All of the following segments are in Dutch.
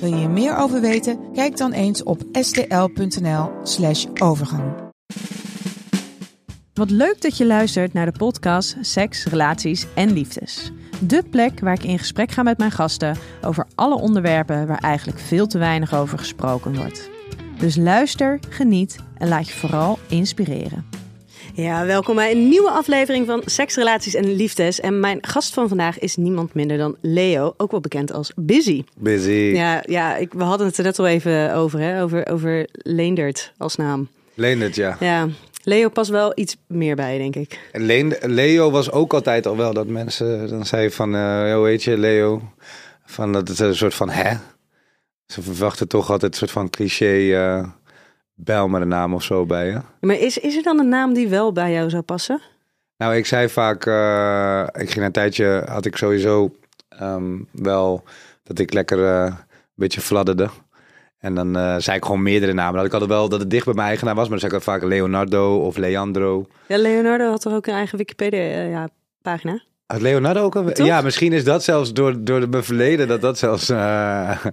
Wil je hier meer over weten? Kijk dan eens op stl.nl/slash overgang. Wat leuk dat je luistert naar de podcast Seks, Relaties en Liefdes. De plek waar ik in gesprek ga met mijn gasten over alle onderwerpen waar eigenlijk veel te weinig over gesproken wordt. Dus luister, geniet en laat je vooral inspireren. Ja, welkom bij een nieuwe aflevering van Seks, Relaties en Liefdes. En mijn gast van vandaag is niemand minder dan Leo, ook wel bekend als Busy. Busy. Ja, ja ik, we hadden het er net al even over, hè? over, over Leendert als naam. Leendert, ja. Ja, Leo past wel iets meer bij, denk ik. En Leen- Leo was ook altijd al wel dat mensen dan zeiden van, eh hoe heet je, Leo? Van dat het een soort van, hè? Ze verwachten toch altijd een soort van cliché, eh bel met een naam of zo bij je. Maar is, is er dan een naam die wel bij jou zou passen? Nou, ik zei vaak, eh, ik ging een tijdje, had ik sowieso ehm, wel dat ik lekker eh, een beetje fladderde. En dan eh, zei ik gewoon meerdere namen. Dat ik altijd wel dat het dicht bij mijn eigen naam was, maar dan zei ik vaak Leonardo of Leandro. Ja, Leonardo had toch ook een eigen Wikipedia-pagina? Had Leonardo ook een... Ja, misschien is dat zelfs door, door de, mijn verleden... dat dat zelfs eh,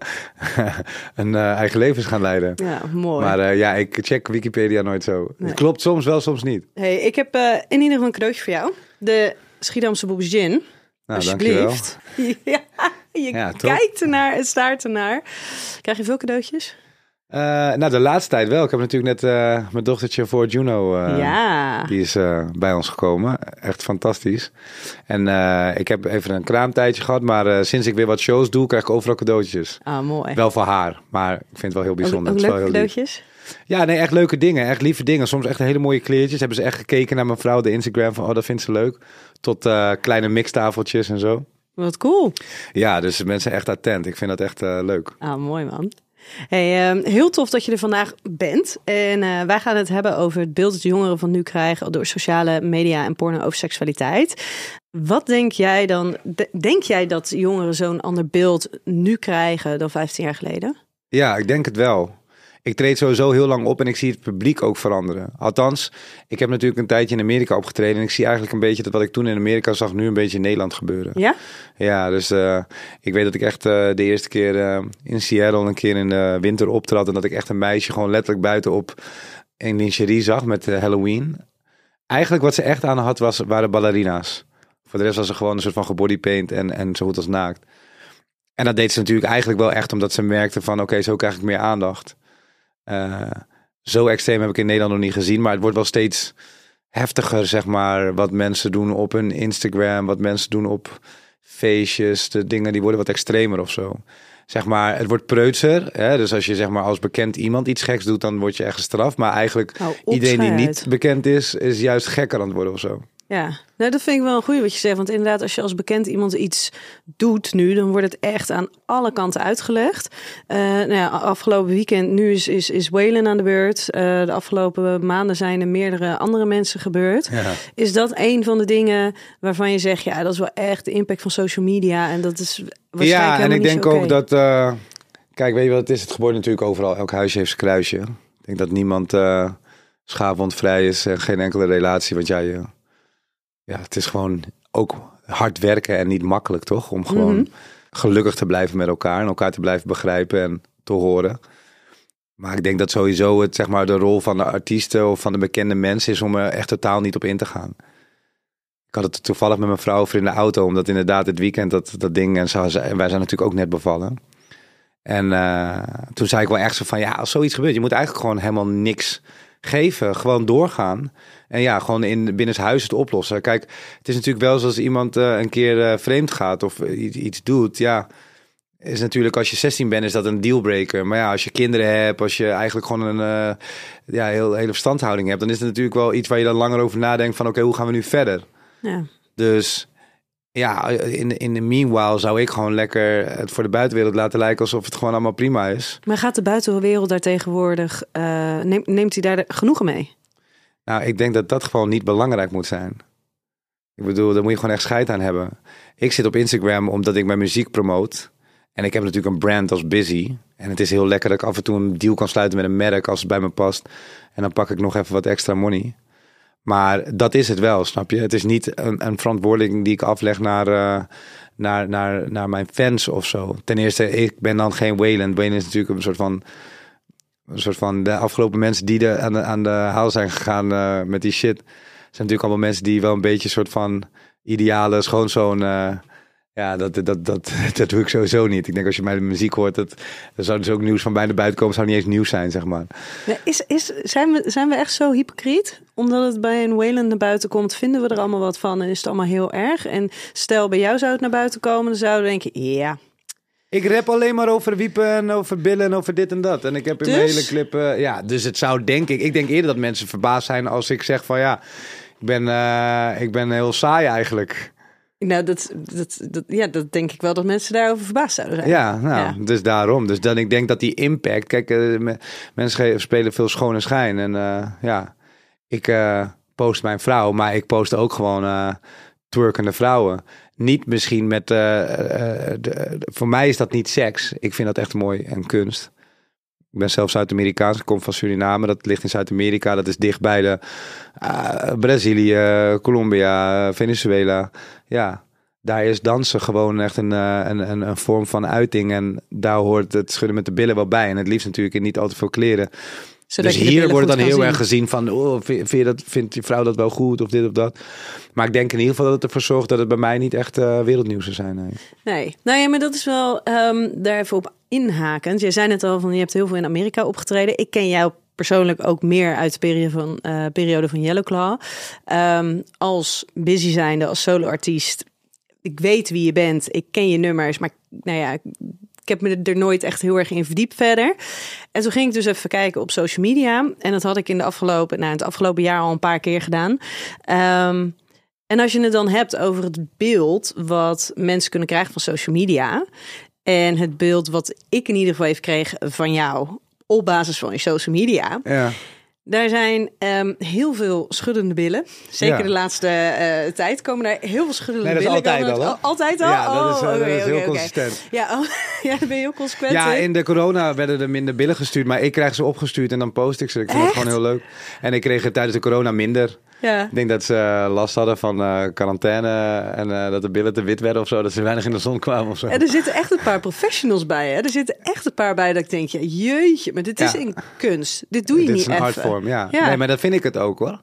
een eh, eigen leven is gaan leiden. ja, mooi. Maar eh, ja, ik check Wikipedia nooit zo. Nee. Het klopt soms wel, soms niet. hey, ik heb in ieder geval een cadeautje voor jou. De Schiedamse Boebs Gin. Nou, dankjewel. Alsjeblieft. ja, je Ja, kijkt ernaar, het staart ernaar. Krijg je veel cadeautjes? Eh, nou, de laatste tijd wel. Ik heb natuurlijk net eh, mijn dochtertje voor Juno... eh, ja. Die is bij ons gekomen. Echt fantastisch. En ik heb even een kraamtijdje gehad. Maar sinds ik weer wat shows doe, krijg ik overal cadeautjes. Ah, mooi. Wel voor haar. Maar ik vind het wel heel ook, bijzonder. ook leuke lief. cadeautjes? Ja, nee, echt leuke dingen. Echt lieve dingen. Soms echt hele mooie kleertjes. Hebben ze echt gekeken naar mijn vrouw, de Instagram. Van, oh, dat vindt ze leuk. Tot kleine mixtafeltjes en zo. Wat cool. Ja, dus mensen zijn echt attent. Ik vind dat echt leuk. Ah, mooi man. Hey, ehm, heel tof dat je er vandaag bent. En eh, wij gaan het hebben over het beeld dat jongeren van nu krijgen door sociale media en porno over seksualiteit. Wat denk jij dan? de- denk jij dat jongeren zo'n ander beeld nu krijgen dan 15 jaar geleden? Ja, ik denk het wel. Ik treed sowieso heel lang op en ik zie het publiek ook veranderen. Althans, ik heb natuurlijk een tijdje in Amerika opgetreden. En ik zie eigenlijk een beetje dat wat ik toen in Amerika zag, nu een beetje in Nederland gebeuren. Ja? Ja, dus eh, ik weet dat ik echt eh, de eerste keer eh, in Seattle een keer in de winter optrad. En dat ik echt een meisje gewoon letterlijk buiten op een lingerie zag met Halloween. Eigenlijk wat ze echt aan had, was, waren ballerina's. Voor de rest was ze gewoon een soort van gebodypaint en, en zo goed als naakt. En dat deed ze natuurlijk eigenlijk wel echt omdat ze merkte van... oké, zo krijg ik meer aandacht. Eh, zo extreem heb ik in Nederland nog niet gezien. Maar het wordt wel steeds heftiger, zeg maar... wat mensen doen op hun Instagram, wat mensen doen op feestjes. De dingen die worden wat extremer of zo. Zeg maar, het wordt preutser. Hè? Dus als je zeg maar als bekend iemand iets geks doet... dan word je echt gestraft. Maar eigenlijk op, iedereen die niet bekend is... is juist gekker aan het worden of zo. Ja, nou, dat vind ik wel een goeie wat je zegt. Want inderdaad, als je als bekend iemand iets doet nu, dan wordt het echt aan alle kanten uitgelegd. Eh, nou ja, afgelopen weekend, nu is, is, is Waylon aan de beurt. Eh, de afgelopen maanden zijn er meerdere andere mensen gebeurd. Ja. Is dat een van de dingen waarvan je zegt, ja, dat is wel echt de impact van social media. En dat is waarschijnlijk Ja, en ik denk ook dat. eh, kijk, weet je wat het is? Het gebeurt natuurlijk overal. Elk huisje heeft zijn kruisje. Ik denk dat niemand schaafwondvrij is en geen enkele relatie. Want ja, je, ja, het is gewoon ook hard werken en niet makkelijk, toch? Om gewoon Mhm. gelukkig te blijven met elkaar en elkaar te blijven begrijpen en te horen. Maar ik denk dat sowieso het, zeg maar, de rol van de artiesten of van de bekende mensen is om er echt totaal niet op in te gaan. Ik had het toevallig met mijn vrouw over in de auto, omdat inderdaad het weekend dat, dat ding en, zo, en wij zijn natuurlijk ook net bevallen. En eh, toen zei ik wel echt zo van, ja, als zoiets gebeurt, je moet eigenlijk gewoon helemaal niks geven. Gewoon doorgaan. En ja, gewoon in binnenshuis het oplossen. Kijk, het is natuurlijk wel zoals iemand eh, een keer eh, vreemd gaat of iets, iets doet. Ja, is natuurlijk als je 16 bent, is dat een dealbreaker. Maar ja, als je kinderen hebt, als je eigenlijk gewoon een eh, ja, heel, hele verstandhouding hebt, dan is het natuurlijk wel iets waar je dan langer over nadenkt van oké, hoe gaan we nu verder? Ja. Dus ja, in, de- in de meanwhile zou ik gewoon lekker het voor de buitenwereld laten lijken alsof het gewoon allemaal prima is. Maar gaat de buitenwereld daar tegenwoordig, eh, neemt, neemt hij daar genoegen mee? Nou, ik denk dat dat gewoon niet belangrijk moet zijn. Ik bedoel, daar moet je gewoon echt scheid aan hebben. Ik zit op Instagram omdat ik mijn muziek promoot. En ik heb natuurlijk een brand als Busy. En het is heel lekker dat ik af en toe een deal kan sluiten met een merk als het bij me past. En dan pak ik nog even wat extra money. Maar dat is het wel, snap je? Het is niet een, een verantwoording die ik afleg naar, eh, naar, naar, naar mijn fans of zo. Ten eerste, ik ben dan geen Wayland. Wayland is natuurlijk een soort van een soort van de afgelopen mensen die de, aan, de, aan de haal zijn gegaan eh, met die shit. zijn natuurlijk allemaal mensen die wel een beetje een soort van ideale schoonzoon. eh ja, dat, dat, dat, dat doe ik sowieso niet. Ik denk als je mijn muziek hoort, dat, er zou dus ook nieuws van bijna buiten komen. zou niet eens nieuws zijn, zeg maar. Is, is, zijn, we, zijn we echt zo hypocriet? Omdat het bij een Wayland naar buiten komt, vinden we er allemaal wat van en is het allemaal heel erg. En stel bij jou zou het naar buiten komen, dan zouden we denken, ja, Ik rap alleen maar over wiepen en over billen en over dit en dat. En ik heb in mijn Dus? hele clip... eh, ja, dus het zou denk ik... Ik denk eerder dat mensen verbaasd zijn als ik zeg van ja... Ik ben, eh, ik ben heel saai eigenlijk. nou dat, dat, dat, ja, dat denk ik wel dat mensen daarover verbaasd zouden zijn. Ja, nou, Ja. dus daarom. Dus dan ik denk dat die impact... Kijk, eh, me- mensen spelen veel schoon en schijn. En ja, ik eh, post mijn vrouw, maar ik post ook gewoon eh twerkende vrouwen. Niet misschien met... eh, de- voor mij is dat niet seks. Ik vind dat echt mooi en kunst. Ik ben zelf Zuid-Amerikaans, ik kom van Suriname. Dat ligt in Zuid-Amerika. Dat is dicht bij de Brazilië, Colombia, Venezuela. Ja, daar is dansen gewoon echt een, een, een, een vorm van uiting. En daar hoort het schudden met de billen wel bij. En het liefst natuurlijk in niet al te veel kleren. Zodat dus hier wordt dan heel zien. erg gezien van... Oh, vind, je dat, vindt je vrouw dat wel goed of dit of dat? Maar ik denk in ieder geval dat het ervoor zorgt dat het bij mij niet echt eh, wereldnieuws zou zijn. Nee. Nee, nou ja, maar dat is wel ehm, daar even op inhakend. Je zei net al van je hebt heel veel in Amerika opgetreden. Ik ken jou persoonlijk ook meer uit de periode van, eh, periode van Yellowclaw. Ehm, als busy zijnde, als soloartiest. Ik weet wie je bent, ik ken je nummers, maar nou ja, ik heb me er nooit echt heel erg in verdiept verder. En toen ging ik dus even kijken op social media. En dat had ik in de afgelopen, nou, het afgelopen jaar al een paar keer gedaan. Ehm, en als je het dan hebt over het beeld wat mensen kunnen krijgen van social media. En het beeld wat ik in ieder geval even kreeg van jou op basis van je social media. Ja. Daar zijn ehm, heel veel schuddende billen. Zeker Ja. de laatste eh, tijd komen daar heel veel schuddende Nee, dat is billen. altijd al? Altijd al? Ja, dat is, eh, Oh, dat is heel consistent. Ja, oh, ja, dan ben je heel consequent. Ja, in de corona werden er minder billen gestuurd, maar ik krijg ze opgestuurd en dan post ik ze. Ik vind het gewoon heel leuk. En ik kreeg het tijdens de corona minder. Ja. Ik denk dat ze eh, last hadden van eh, quarantaine en eh, dat de billen te wit werden of zo, dat ze weinig in de zon kwamen of zo. En er zitten echt een paar professionals bij. Hè? Er zitten echt een paar bij dat ik denk, ja, jeetje, maar dit is een kunst. Dit doe je Dit niet is een artvorm, ja. Ja. Nee, maar dat vind ik het ook hoor.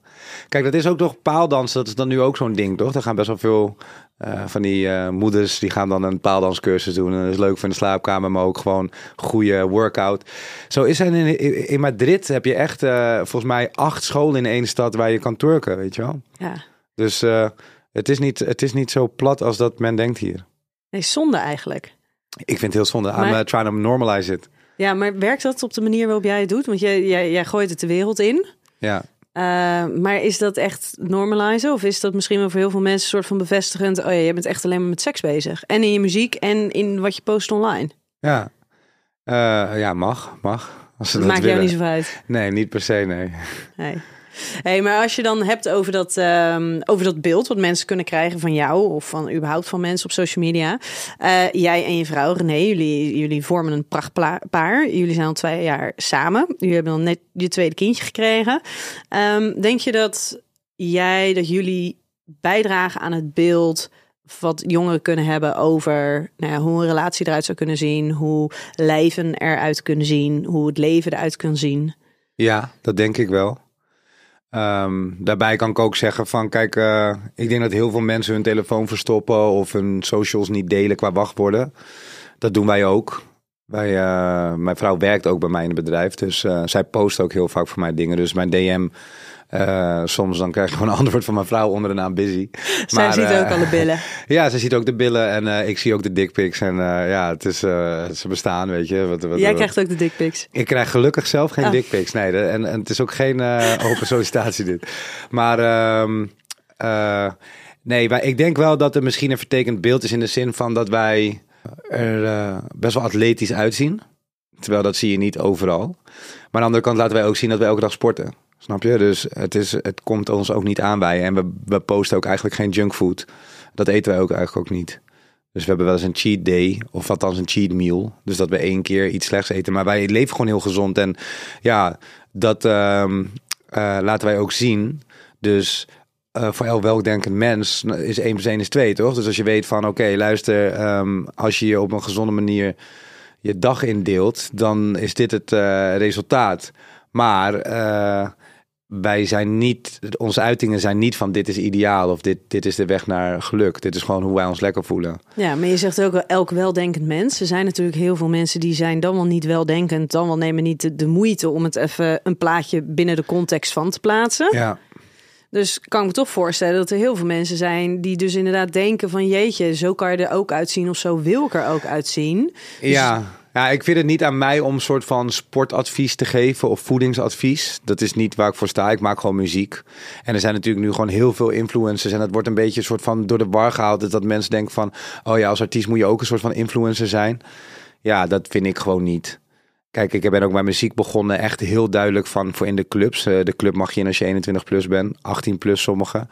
Kijk, dat is ook toch paaldansen. Dat is dan nu ook zo'n ding, toch? Er gaan best wel veel eh, van die eh, moeders die gaan dan een paaldanscursus doen. En dat is leuk voor in de slaapkamer, maar ook gewoon goede workout. Zo is er in, in, Madrid heb je echt eh, volgens mij acht scholen in één stad waar je kan turken, weet je wel. Ja. Dus het, is niet, het is niet zo plat als dat men denkt hier. Nee, zonde eigenlijk. Ik vind het heel zonde. I'm Maar- uh, trying to normalize it. Ja, maar werkt dat op de manier waarop jij het doet? Want jij, jij, jij gooit het de wereld in. Ja. Eh, maar is dat echt normalizen? Of is dat misschien wel voor heel veel mensen een soort van bevestigend... oh ja, je bent echt alleen maar met seks bezig. En in je muziek en in wat je post online. Ja. Eh, ja, mag, mag. Als ze Dat maakt jou willen. niet zoveel uit. Nee, niet per se, nee. Nee. Hey, maar als je dan hebt over dat, ehm, over dat beeld wat mensen kunnen krijgen van jou of van überhaupt van mensen op social media. Eh, jij en je vrouw René, jullie, jullie vormen een prachtpaar. Jullie zijn al twee jaar samen. Jullie hebben dan net je tweede kindje gekregen. Ehm, denk je dat jij, dat jullie bijdragen aan het beeld wat jongeren kunnen hebben over nou ja, hoe een relatie eruit zou kunnen zien, hoe leven eruit kunnen zien, hoe het leven eruit kan zien? Ja, dat denk ik wel. Ehm, daarbij kan ik ook zeggen van, kijk, eh, ik denk dat heel veel mensen hun telefoon verstoppen of hun socials niet delen qua wachtwoorden. Dat doen wij ook. Wij, eh, mijn vrouw werkt ook bij mij in het bedrijf, dus eh, zij post ook heel vaak voor mij dingen. Dus mijn DM, eh, soms dan krijg je gewoon een antwoord van mijn vrouw onder de naam busy. Zij ziet eh, ook alle billen. Ja, ze ziet ook de billen en eh, ik zie ook de dickpics. En ja, het is, ze bestaan, weet je. Wat, wat, Jij wat- krijgt ook de dickpics. ik krijg gelukkig zelf geen Ah. dickpics. Nee, de- en, en het is ook geen open sollicitatie dit. Maar ehm, eh, Nee, maar ik denk wel dat er misschien een vertekend beeld is in de zin van dat wij er best wel atletisch uitzien. Terwijl dat zie je niet overal. Maar aan de andere kant laten wij ook zien dat wij elke dag sporten. Snap je? Dus het, is, het komt ons ook niet aan bij. En we, we posten ook eigenlijk geen junkfood. Dat eten wij ook eigenlijk ook niet. Dus we hebben wel eens een cheat day, of althans een cheat meal. Dus dat we één keer iets slechts eten. Maar wij leven gewoon heel gezond. En ja, dat ehm, eh, laten wij ook zien. Dus eh, voor elk weldenkend mens is 1 plus 1 is 2, toch? Dus als je weet van, oké, luister, ehm, als je je op een gezonde manier je dag indeelt, dan is dit het eh, resultaat. Maar wij zijn niet, onze uitingen zijn niet van dit is ideaal of dit, dit is de weg naar geluk. Dit is gewoon hoe wij ons lekker voelen. Ja, maar je zegt ook wel elk weldenkend mens. Er zijn natuurlijk heel veel mensen die zijn dan wel niet weldenkend, dan wel nemen niet de, de moeite om het even een plaatje binnen de context van te plaatsen. Ja. Dus kan ik me toch voorstellen dat er heel veel mensen zijn die dus inderdaad denken van jeetje, zo kan je er ook uitzien of zo wil ik er ook uitzien. Ja. Ja, ik vind het niet aan mij om een soort van sportadvies te geven of voedingsadvies. Dat is niet waar ik voor sta. Ik maak gewoon muziek. En er zijn natuurlijk nu gewoon heel veel influencers. En het wordt een beetje een soort van door de war gehaald. Dat mensen denken van, oh ja, als artiest moet je ook een soort van influencer zijn. Ja, dat vind ik gewoon niet. Kijk, ik ben ook bij muziek begonnen echt heel duidelijk van voor in de clubs. Eh, De club mag je in als je 21 plus bent, 18 plus sommige.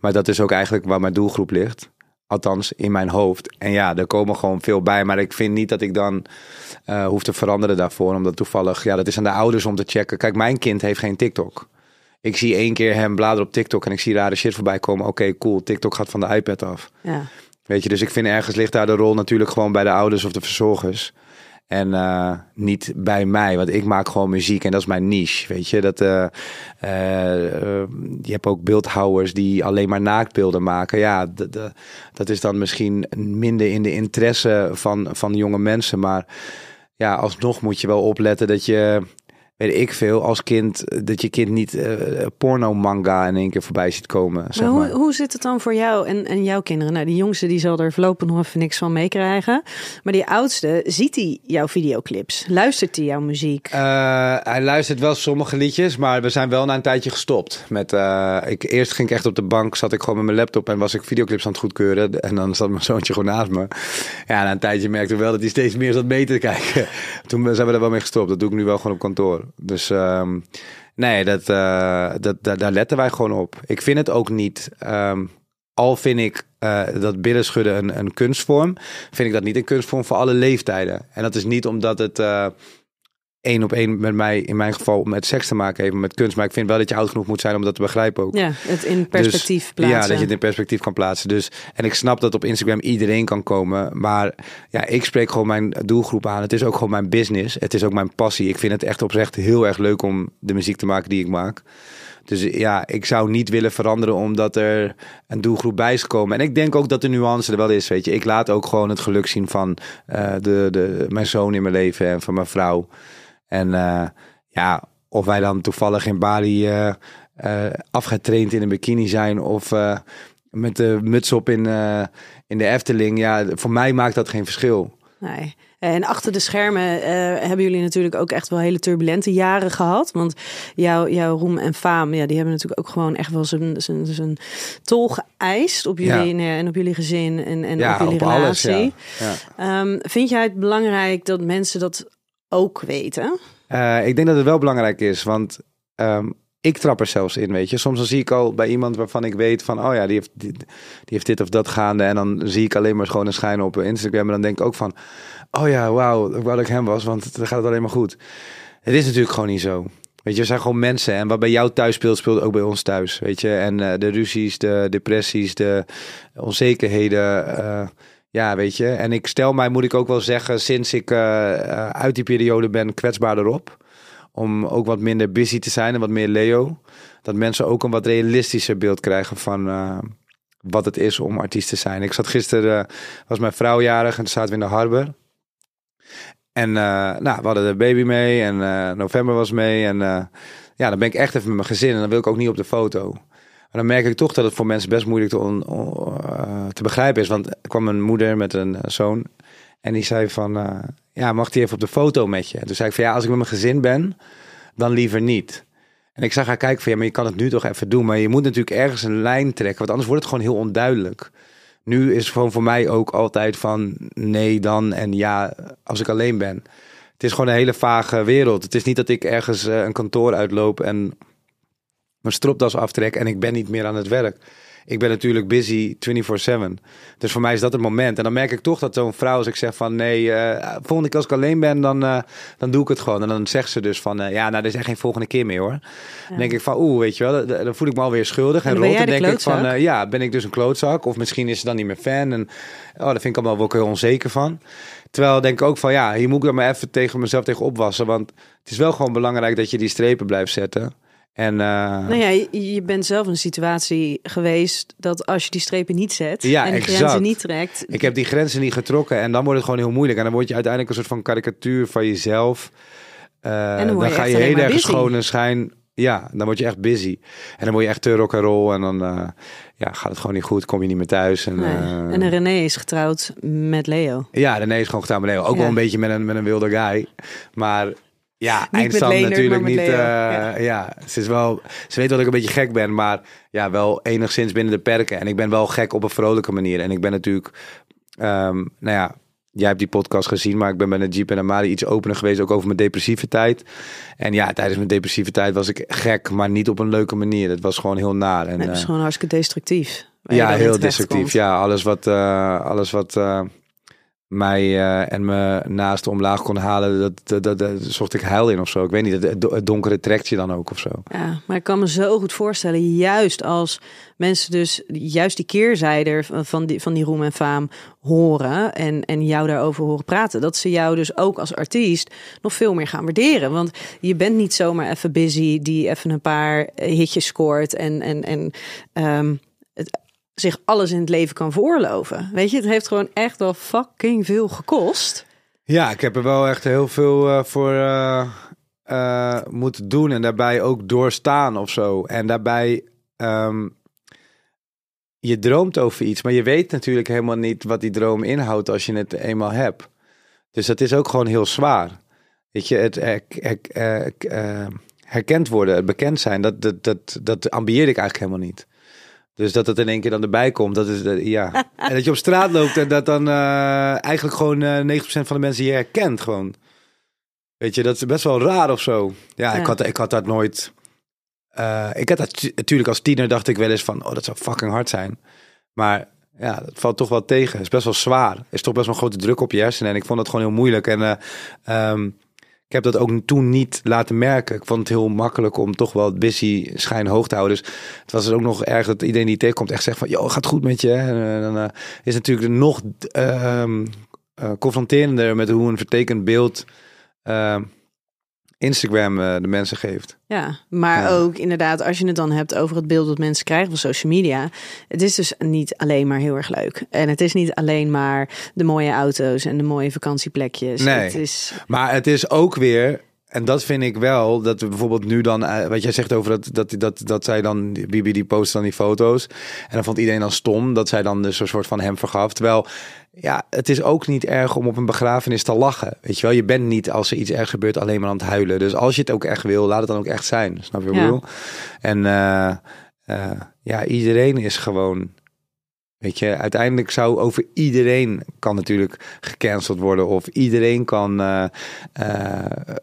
Maar dat is ook eigenlijk waar mijn doelgroep ligt. Althans, in mijn hoofd. En ja, er komen gewoon veel bij. Maar ik vind niet dat ik dan eh, hoef te veranderen daarvoor. Omdat toevallig, ja, dat is aan de ouders om te checken. Kijk, mijn kind heeft geen TikTok. Ik zie één keer hem bladeren op TikTok en ik zie rare shit voorbij komen. Oké, cool. TikTok gaat van de iPad af. Ja. Weet je, dus ik vind ergens ligt daar de rol natuurlijk gewoon bij de ouders of de verzorgers. En eh, niet bij mij, want ik maak gewoon muziek en dat is mijn niche. Weet je, dat, eh, eh, je hebt ook beeldhouwers die alleen maar naaktbeelden maken. Ja, dat is dan misschien minder in de interesse van, van jonge mensen. Maar ja, alsnog moet je wel opletten dat je, weet ik veel, als kind, dat je kind niet eh porno manga in één keer voorbij ziet komen. Zeg Maar maar. hoe, hoe zit het dan voor jou en, en jouw kinderen? Nou, die jongste die zal er voorlopig nog even niks van meekrijgen. Maar die oudste, ziet hij jouw videoclips? Luistert hij jouw muziek? Eh, hij luistert wel sommige liedjes, maar we zijn wel na een tijdje gestopt. Met, eh, ik, eerst ging ik echt op de bank, zat ik gewoon met mijn laptop en was ik videoclips aan het goedkeuren. En dan zat mijn zoontje gewoon naast me. Ja, na een tijdje merkte ik wel dat hij steeds meer zat mee te kijken. Toen zijn we er wel mee gestopt. Dat doe ik nu wel gewoon op kantoor. Dus ehm, nee, dat, eh, dat, daar- letten wij gewoon op. Ik vind het ook niet... ehm, al vind ik eh, dat billen schudden een, een kunstvorm, vind ik dat niet een kunstvorm voor alle leeftijden. En dat is niet omdat het eh, één op één met mij, in mijn geval, met seks te maken heeft, met kunst. Maar ik vind wel dat je oud genoeg moet zijn om dat te begrijpen ook. Ja, het in perspectief Dus, plaatsen. Ja, dat je het in perspectief kan plaatsen. Dus, en ik snap dat op Instagram iedereen kan komen. Maar ja, ik spreek gewoon mijn doelgroep aan. Het is ook gewoon mijn business. Het is ook mijn passie. Ik vind het echt oprecht heel erg leuk om de muziek te maken die ik maak. Dus ja, ik zou niet willen veranderen omdat er een doelgroep bij is gekomen. En ik denk ook dat de nuance er wel is, weet je. Ik laat ook gewoon het geluk zien van eh, de, de, mijn zoon in mijn leven en van mijn vrouw. En eh, ja, of wij dan toevallig in Bali eh, eh, afgetraind in een bikini zijn of met de muts op in, in de Efteling. Ja, voor mij maakt dat geen verschil. Nee. En achter de schermen hebben jullie natuurlijk ook echt wel hele turbulente jaren gehad. Want jouw, jouw roem en faam, ja, die hebben natuurlijk ook gewoon echt wel zijn, zijn, zijn tol geëist op jullie en op jullie gezin en, en ja, op jullie op alles. relatie. Ja. Ja. Ehm, vind jij het belangrijk dat mensen dat ook weten? Eh, ik denk dat het wel belangrijk is, want ehm, ik trap er zelfs in, weet je. Soms dan zie ik al bij iemand waarvan ik weet van, oh ja, die heeft, die, heeft dit of dat gaande. En dan zie ik alleen maar gewoon een op Instagram. En dan denk ik ook van, oh ja, wauw, dat ik hem was, want dan gaat het alleen maar goed. Het is natuurlijk gewoon niet zo. Weet je, we zijn gewoon mensen. En wat bij jou thuis speelt, speelt ook bij ons thuis. Weet je, en eh, de ruzies, de depressies, de onzekerheden. eh, ja, weet je. En ik stel mij, moet ik ook wel zeggen, sinds ik eh, eh, uit die periode ben, kwetsbaarder op. Om ook wat minder busy te zijn en wat meer Leo. Dat mensen ook een wat realistischer beeld krijgen van eh, wat het is om artiest te zijn. Ik zat gisteren, was mijn vrouw jarig en toen zaten we in de Harbor. En nou, we hadden de baby mee en november was mee. En ja, dan ben ik echt even met mijn gezin en dan wil ik ook niet op de foto. Maar dan merk ik toch dat het voor mensen best moeilijk te, eh, te begrijpen is. Want kwam een moeder met een eh, zoon en die zei van... eh, ja, mag die even op de foto met je? En toen zei ik van ja, als ik met mijn gezin ben, dan liever niet. En ik zag haar kijken van, ja, maar je kan het nu toch even doen. Maar je moet natuurlijk ergens een lijn trekken, want anders wordt het gewoon heel onduidelijk. Nu is het gewoon voor mij ook altijd van nee dan en ja als ik alleen ben. Het is gewoon een hele vage wereld. Het is niet dat ik ergens een kantoor uitloop en mijn stropdas aftrek en ik ben niet meer aan het werk. Ik ben natuurlijk busy 24/7. Dus voor mij is dat het moment. En dan merk ik toch dat zo'n vrouw, als ik zeg van nee, eh volgende keer als ik alleen ben, dan, eh, dan doe ik het gewoon. En dan zegt ze dus van eh, ja, nou, er is echt geen volgende keer meer hoor. Dan denk ik van oeh, weet je wel, dan, voel ik me alweer schuldig. En, En dan de denk ik van ja, ben ik dus een klootzak? Of misschien is ze dan niet meer fan. En oh, daar vind ik allemaal wel heel onzeker van. Terwijl denk ik ook van ja, hier moet ik dan maar even tegen mezelf tegen opwassen. Want het is wel gewoon belangrijk dat je die strepen blijft zetten. En eh, Nou ja, je, bent zelf in een situatie geweest dat als je die strepen niet zet Ja, en exact. grenzen niet trekt, Ik heb die grenzen niet getrokken en dan wordt het gewoon heel moeilijk. En dan word je uiteindelijk een soort van karikatuur van jezelf. Eh, En dan je ga je heel erg schoon en schijn. Ja, dan word je echt busy. En dan word je echt te rock and roll en dan eh, ja, gaat het gewoon niet goed. Kom je niet meer thuis. En, Nee. en René is getrouwd met Leo. ja, René is gewoon gedaan met Leo. Ook Ja. wel een beetje met een, met een wilde guy. Maar ja, eindstand Leonard, natuurlijk niet. Eh, Ja. ja. ze, is wel, ze weet dat ik een beetje gek ben, maar ja, wel enigszins binnen de perken. En ik ben wel gek op een vrolijke manier. En ik ben natuurlijk, ehm, nou ja, jij hebt die podcast gezien, maar ik ben bij Jeep en Amari iets opener geweest, ook over mijn depressieve tijd. En ja, tijdens mijn depressieve tijd was ik gek, maar niet op een leuke manier. Het was gewoon heel naar. En, dat is eh, gewoon hartstikke destructief. ja, heel destructief. komt. Ja, alles wat, eh, alles wat mij eh, en me naast omlaag kon halen, dat, dat, dat, zocht ik heil in of zo. Ik weet niet, het, het donkere trekt je dan ook of zo. Ja, maar ik kan me zo goed voorstellen, juist als mensen dus juist die keerzijde van die, van die roem en faam horen en, en jou daarover horen praten, dat ze jou dus ook als artiest nog veel meer gaan waarderen. Want je bent niet zomaar even busy die even een paar hitjes scoort en, en, en ehm, het, zich alles in het leven kan veroorloven. Weet je, het heeft gewoon echt wel fucking veel gekost. Ja, ik heb er wel echt heel veel eh, voor eh, eh, moeten doen en daarbij ook doorstaan of zo. En daarbij, ehm, je droomt over iets, maar je weet natuurlijk helemaal niet wat die droom inhoudt als je het eenmaal hebt. Dus dat is ook gewoon heel zwaar. Weet je, het her- her- her- herkend worden, het bekend zijn, dat, dat, dat, dat ambieer ik eigenlijk helemaal niet. Dus dat het in één keer dan erbij komt, dat is, de- ja. en dat je op straat loopt en dat dan eh, eigenlijk gewoon eh 90% van de mensen je herkent gewoon. Weet je, dat is best wel raar of zo. Ja, Ja. Ik, had, ik had dat nooit... eh, ik had dat natuurlijk als tiener dacht ik wel eens van, oh dat zou fucking hard zijn. Maar ja, dat valt toch wel tegen. Het is best wel zwaar. Is toch best wel een grote druk op je hersenen. En ik vond dat gewoon heel moeilijk. En eh, ehm, ik heb dat ook toen niet laten merken. Ik vond het heel makkelijk om toch wel het busy schijn hoog te houden. Dus het was er ook nog erg dat iedereen die tegenkomt echt zegt van... ...joh, gaat goed met je. En eh, dan eh, is natuurlijk nog ehm, eh, confronterender met hoe een vertekend beeld... Instagram eh, de mensen geeft. Ja, maar Ja. ook inderdaad, als je het dan hebt over het beeld dat mensen krijgen van social media. Het is dus niet alleen maar heel erg leuk. En het is niet alleen maar de mooie auto's en de mooie vakantieplekjes. Nee. Het is, Maar het is ook weer, en dat vind ik wel, dat we bijvoorbeeld nu dan, eh, wat jij zegt over dat, dat, dat, dat zij dan, Bibi die post dan die foto's. En dan vond iedereen dan stom dat zij dan dus een soort van hem vergaf. Terwijl, ja, het is ook niet erg om op een begrafenis te lachen. Weet je wel, je bent niet als er iets erg gebeurt alleen maar aan het huilen. Dus als je het ook echt wil, laat het dan ook echt zijn. Snap je wat ik Ja. bedoel? En eh, eh, ja, iedereen is gewoon Weet je, uiteindelijk zou over iedereen kan natuurlijk gecanceld worden of iedereen kan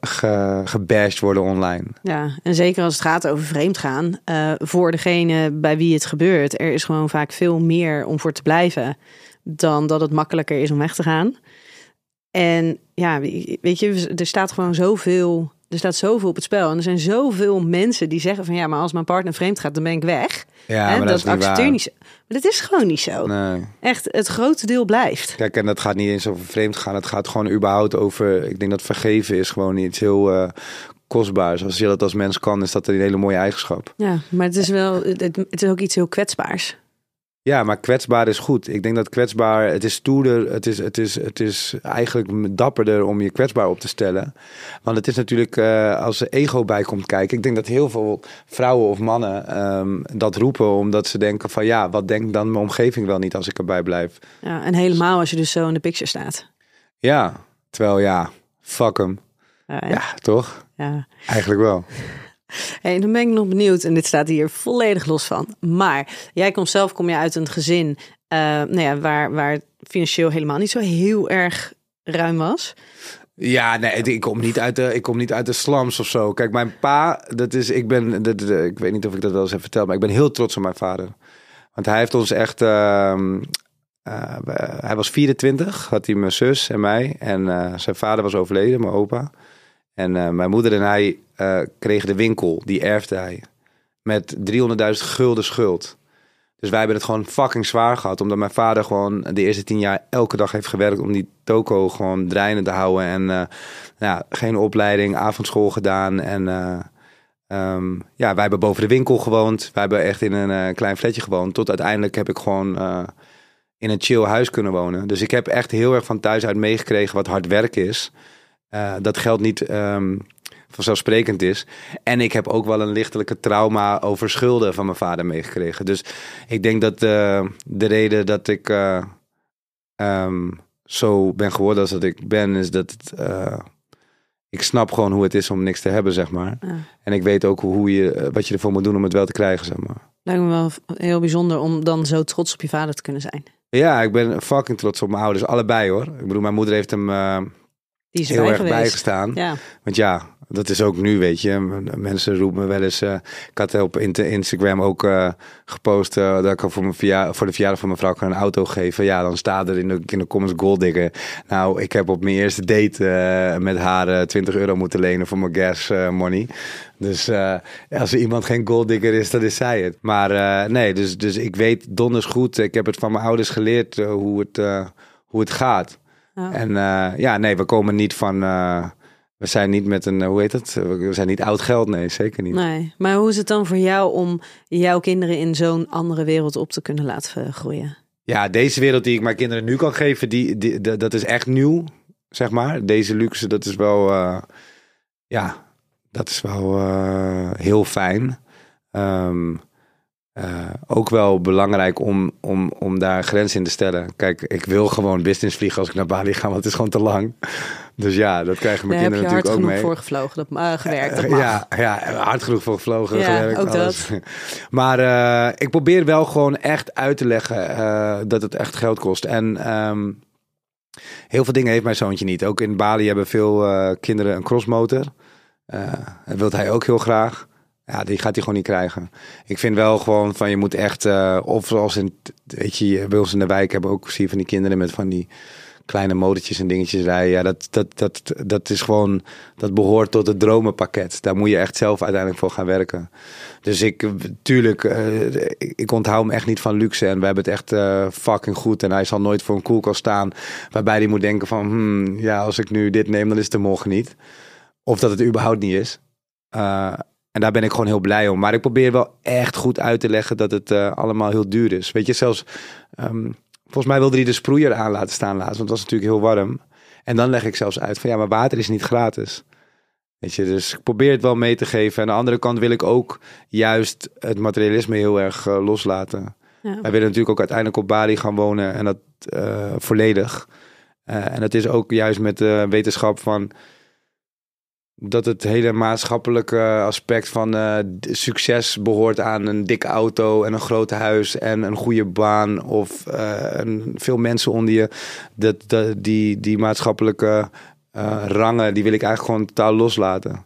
ge, gebashed worden online. ja, en zeker als het gaat over vreemdgaan. eh voor degene bij wie het gebeurt, er is gewoon vaak veel meer om voor te blijven. Dan dat het makkelijker is om weg te gaan. En ja, weet je, er staat gewoon zoveel. Er staat zoveel op het spel. En er zijn zoveel mensen die zeggen van ja, maar als mijn partner vreemd gaat, dan ben ik weg. Ja, Hè, maar dat, is niet accepteer niet zo. Maar dat is gewoon niet zo. Nee. Echt, het grote deel blijft. Kijk, en dat gaat niet eens over vreemd gaan. Het gaat gewoon überhaupt over. Ik denk dat vergeven is gewoon iets heel eh, kostbaars. Als je dat als mens kan, is dat een hele mooie eigenschap. Ja, maar het is wel, het, het is ook iets heel kwetsbaars. Ja, maar kwetsbaar is goed. Ik denk dat kwetsbaar, het is stoerder, het is, het is, het is eigenlijk dapperder om je kwetsbaar op te stellen. Want het is natuurlijk, eh, als er ego bij komt kijken, ik denk dat heel veel vrouwen of mannen ehm, dat roepen omdat ze denken van ja, wat denkt dan mijn omgeving wel niet als ik erbij blijf. Ja, en helemaal als je dus zo in de picture staat. Ja, terwijl ja, fuck hem. Ja, toch? ja. Eigenlijk wel. Hey, dan ben ik nog benieuwd, en dit staat hier volledig los van. Maar jij komt zelf kom je uit een gezin eh, nou ja, waar, waar financieel helemaal niet zo heel erg ruim was. Ja, nee, ik kom niet uit de, ik kom niet uit de slums of zo. Kijk, mijn pa, dat is, ik ben, ik weet niet of ik dat wel eens heb verteld, maar ik ben heel trots op mijn vader. Want hij heeft ons echt, ehm, eh, hij was 24, had hij mijn zus en mij. En eh, zijn vader was overleden, mijn opa. En eh, mijn moeder en hij eh, kregen de winkel, die erfde hij. Met 300.000 gulden schuld. Dus wij hebben het gewoon fucking zwaar gehad. Omdat mijn vader gewoon de eerste tien jaar elke dag heeft gewerkt om die toko gewoon draaiende te houden. En eh, ja, geen opleiding, avondschool gedaan. En eh, ehm, ja, wij hebben boven de winkel gewoond. Wij hebben echt in een klein flatje gewoond. Tot uiteindelijk heb ik gewoon in een chill huis kunnen wonen. Dus ik heb echt heel erg van thuis uit meegekregen wat hard werk is. Eh, dat geld niet ehm, vanzelfsprekend is. En ik heb ook wel een lichtelijke trauma over schulden van mijn vader meegekregen. Dus ik denk dat eh, de reden dat ik eh, ehm, zo ben geworden als dat ik ben, is dat het, ik snap gewoon hoe het is om niks te hebben, zeg maar. Ja. En ik weet ook hoe je, wat je ervoor moet doen om het wel te krijgen, zeg maar. Lijkt me wel heel bijzonder om dan zo trots op je vader te kunnen zijn. Ja, ik ben fucking trots op mijn ouders, allebei hoor. Ik bedoel, mijn moeder heeft hem Die is heel erbij erg geweest. bijgestaan. Ja, Want ja, dat is ook nu, weet je. Mensen roepen me wel eens. eh, ik had op Instagram ook eh, gepost eh, dat ik voor, mijn verja- voor de verjaardag van mijn vrouw kan een auto geven. Ja, dan staat er in de, in de comments golddigger. Nou, ik heb op mijn eerste date met haar eh, 20 euro moeten lenen voor mijn gas money. Dus als er iemand geen golddigger is, dan is zij het. Maar nee, dus, dus ik weet donders goed. Ik heb het van mijn ouders geleerd hoe, het, hoe het gaat. Ja. En eh, ja, nee, we komen niet van. eh, we zijn niet met een, eh, hoe heet het? We zijn niet oud geld, nee, zeker niet. nee. Maar hoe is het dan voor jou om jouw kinderen in zo'n andere wereld op te kunnen laten groeien? Ja, deze wereld die ik mijn kinderen nu kan geven, die, die, dat- dat is echt nieuw, zeg maar. Deze luxe, dat is wel, ja, dat is wel heel fijn. Ehm, eh, ook wel belangrijk om, om, om daar grenzen in te stellen. Kijk, ik wil gewoon business vliegen als ik naar Bali ga, want het is gewoon te lang. Dus ja, dat krijgen mijn heb je kinderen hard natuurlijk ook genoeg mee. voor gevlogen, dat, eh, gewerkt. Dat Eh, mag. Ja, ja, hard genoeg voor gevlogen, Ja, gewerkt, ook alles. Maar eh, ik probeer wel gewoon echt uit te leggen eh, dat het echt geld kost. En ehm, heel veel dingen heeft mijn zoontje niet. Ook in Bali hebben veel eh, kinderen een crossmotor. Eh dat wil hij ook heel graag. Ja, die gaat hij gewoon niet krijgen. Ik vind wel gewoon van je moet echt, eh, of zoals in, weet je, bij ons in de wijk hebben ook zie van die kinderen met van die kleine motortjes en dingetjes rijden. Ja, dat, dat, dat, dat is gewoon, dat behoort tot het dromenpakket. Daar moet je echt zelf uiteindelijk voor gaan werken. Dus ik, tuurlijk, eh, ik, onthoud hem echt niet van luxe. En we hebben het echt eh, fucking goed. En hij zal nooit voor een koelkast staan waarbij hij moet denken van, hmm, ja, als ik nu dit neem, dan is het er morgen niet. Of dat het überhaupt niet is. Eh, en daar ben ik gewoon heel blij om. Maar ik probeer wel echt goed uit te leggen dat het eh, allemaal heel duur is. Weet je, zelfs... ehm, volgens mij wilde hij de sproeier aan laten staan laatst. Want het was natuurlijk heel warm. En dan leg ik zelfs uit van ja, maar water is niet gratis. Weet je, dus ik probeer het wel mee te geven. En aan de andere kant wil ik ook juist het materialisme heel erg eh, loslaten. Ja. Wij willen natuurlijk ook uiteindelijk op Bali gaan wonen. En dat eh, volledig. En dat is ook juist met de wetenschap van dat het hele maatschappelijke aspect van eh, succes behoort aan een dikke auto en een groot huis en een goede baan of eh, een, veel mensen onder je. Dat, dat, die, die maatschappelijke eh, rangen, die wil ik eigenlijk gewoon totaal loslaten.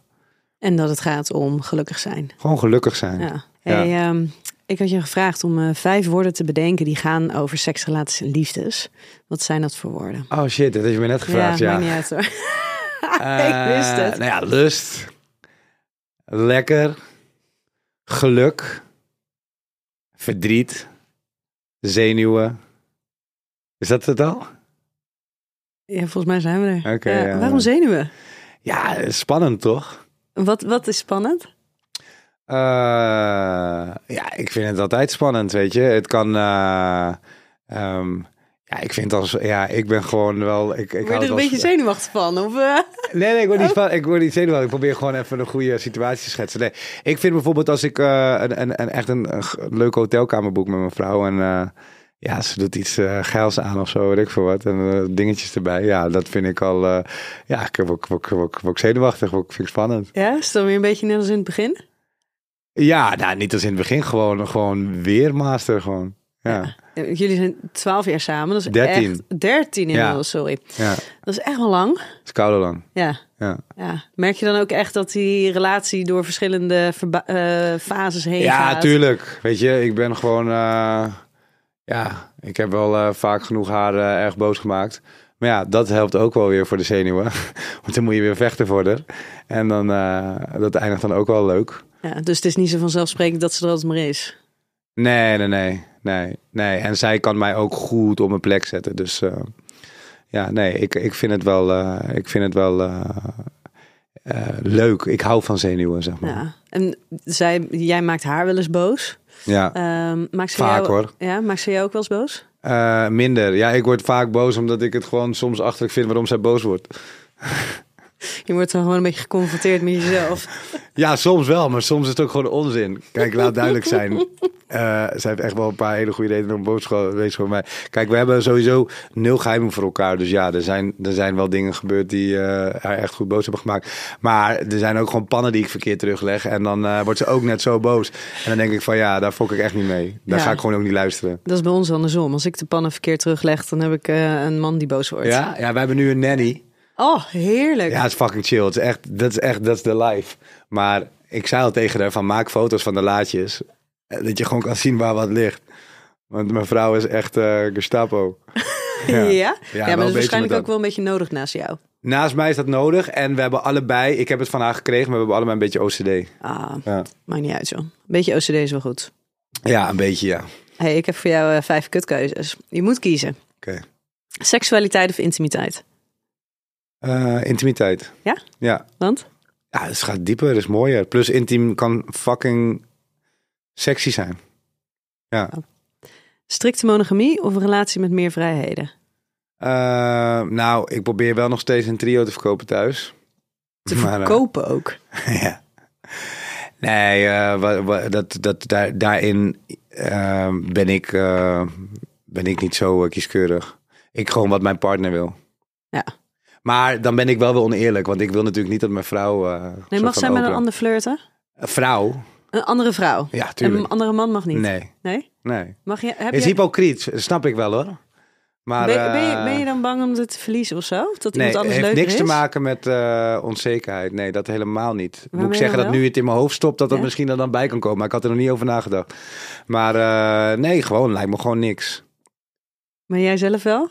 En dat het gaat om gelukkig zijn. Gewoon gelukkig zijn. Ja. Hey, ehm, ik had je gevraagd om vijf woorden te bedenken die gaan over seks, relaties en liefdes. Wat zijn dat voor woorden? Oh shit, dat heb je me net gevraagd. Ja, maakt niet uit hoor. Eh, ik wist het. Nou ja, lust. Lekker. Geluk. Verdriet. Zenuwen. Is dat het al? Ja, volgens mij zijn we er. Oké, Ja, ja. waarom zenuwen? Ja, spannend toch? Wat, wat is spannend? Eh, ja, ik vind het altijd spannend, weet je. Het kan... eh, ehm, ja, ik vind als... Ja, ik ben gewoon wel... Ik, ik Word je er een als- beetje zenuwachtig van? Of, eh? Nee, nee, ik word niet, van, ik word niet zenuwachtig. Ik probeer gewoon even een goede situatie te schetsen. Nee, ik vind bijvoorbeeld als ik eh, een, een, een, echt een, een leuke hotelkamer boek met mijn vrouw en eh, ja, ze doet iets geils aan of zo, weet ik veel wat, en dingetjes erbij. Ja, dat vind ik al, ja, ik word, word, word, word ik zenuwachtig, word, ik- vind ik spannend. Ja, dan weer een beetje net als in het begin? Ja, nou, niet als in het begin. Gewoon, gewoon weer master gewoon. Ja, Jullie zijn 12 jaar samen. Dat is 13. Echt, 13 inmiddels, sorry. ja. Dat is echt wel lang. Is koude lang. Ja. Ja. ja. Merk je dan ook echt dat die relatie door verschillende eh, fases heen Ja, gaat? tuurlijk. Weet je, ik ben gewoon... eh, ja, ik heb wel eh, vaak genoeg haar erg boos gemaakt. Maar ja, dat helpt ook wel weer voor de zenuwen. Want dan moet je weer vechten voor haar. En dan, dat eindigt dan ook wel leuk. Ja, dus het is niet zo vanzelfsprekend dat ze er altijd maar is. Nee, nee, nee. Nee, nee. En zij kan mij ook goed op mijn plek zetten. Dus eh, ja, nee, ik, ik vind het wel, eh, ik vind het wel eh, leuk. Ik hou van zenuwen, zeg maar. Ja. En zij, jij maakt haar wel eens boos. Ja. Ehm, maakt ze Vaak, jou, hoor. Ja, maakt ze jou ook wel eens boos? Minder. Ja, ik word vaak boos omdat ik het gewoon soms achterlijk vind waarom zij boos wordt. Je wordt dan gewoon een beetje geconfronteerd met jezelf. Ja, soms wel, maar soms is het ook gewoon onzin. Kijk, laat duidelijk zijn. Eh zij heeft echt wel een paar hele goede redenen om boos te voor mij. Kijk, we hebben sowieso nul geheimen voor elkaar. Dus ja, er zijn, er zijn wel dingen gebeurd die eh, haar echt goed boos hebben gemaakt. Maar er zijn ook gewoon pannen die ik verkeerd terugleg. En dan eh, wordt ze ook net zo boos. En dan denk ik van ja, daar fok ik echt niet mee. Daar Ja. ga ik gewoon ook niet luisteren. Dat is bij ons andersom. Als ik de pannen verkeerd terugleg, dan heb ik een man die boos wordt. Ja, ja, we hebben nu een nanny. Oh, heerlijk. Ja, het is fucking chill. Het is echt, dat is echt, dat is de life. Maar ik zei al tegen haar van maak foto's van de laadjes. Eh, Dat je gewoon kan zien waar wat ligt. Want mijn vrouw is echt eh Gestapo. Ja, ja? Ja, maar dat is waarschijnlijk ook wel een beetje nodig naast jou. Naast mij is dat nodig. En we hebben allebei, ik heb het van haar gekregen, maar we hebben allebei een beetje OCD. Ah, Ja, maakt niet uit zo. Een beetje OCD is wel goed. ja een beetje ja. hey, ik heb voor jou eh, vijf kutkeuzes. Je moet kiezen. Oké. Seksualiteit of intimiteit? Eh, intimiteit. Ja? Ja. Want? Ja, het gaat dieper, het is mooier. Plus intiem kan fucking sexy zijn. Ja. Strikte monogamie of een relatie met meer vrijheden? Eh, nou, ik probeer wel nog steeds een trio te verkopen thuis. Te Maar, eh, verkopen ook. ja. Nee, wa- wa- dat, dat, daar, daarin ben, ik, ben ik niet zo kieskeurig. Ik gewoon wat mijn partner wil. Ja. Maar dan ben ik wel weer oneerlijk, want ik wil natuurlijk niet dat mijn vrouw. eh, Nee, mag zij met een ander flirten? Een vrouw? Een andere vrouw? Ja, tuurlijk. een andere man mag niet? Nee, Nee? nee. Mag je, heb je, is hypocriet, snap ik wel hoor. Maar, ben, ben, je, eh, ben je dan bang om het te verliezen of zo? Dat Nee, iemand het anders heeft niks is? te maken met eh, onzekerheid. Nee, dat helemaal niet. Moet ik zeggen dat wel? nu het in mijn hoofd stopt, dat dat Ja? misschien er dan bij kan komen. Maar ik had er nog niet over nagedacht. Maar eh, nee, gewoon lijkt me gewoon niks. Maar jij zelf wel?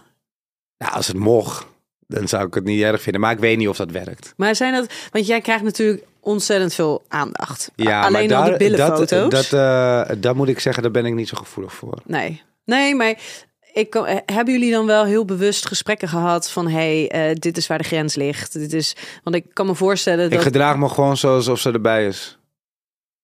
Nou, als het mocht, dan zou ik het niet erg vinden. Maar ik weet niet of dat werkt. Maar zijn dat... Want jij krijgt natuurlijk ontzettend veel aandacht. Ja, Alleen maar al de daar- billenfoto's. Dat, dat, eh, dat moet ik zeggen, daar ben ik niet zo gevoelig voor. Nee. Nee, maar ik, kan- eh, hebben jullie dan wel heel bewust gesprekken gehad van... hey, eh, dit is waar de grens ligt. Dit is, want ik kan me voorstellen Ik dat... gedraag me gewoon zoals of ze erbij is.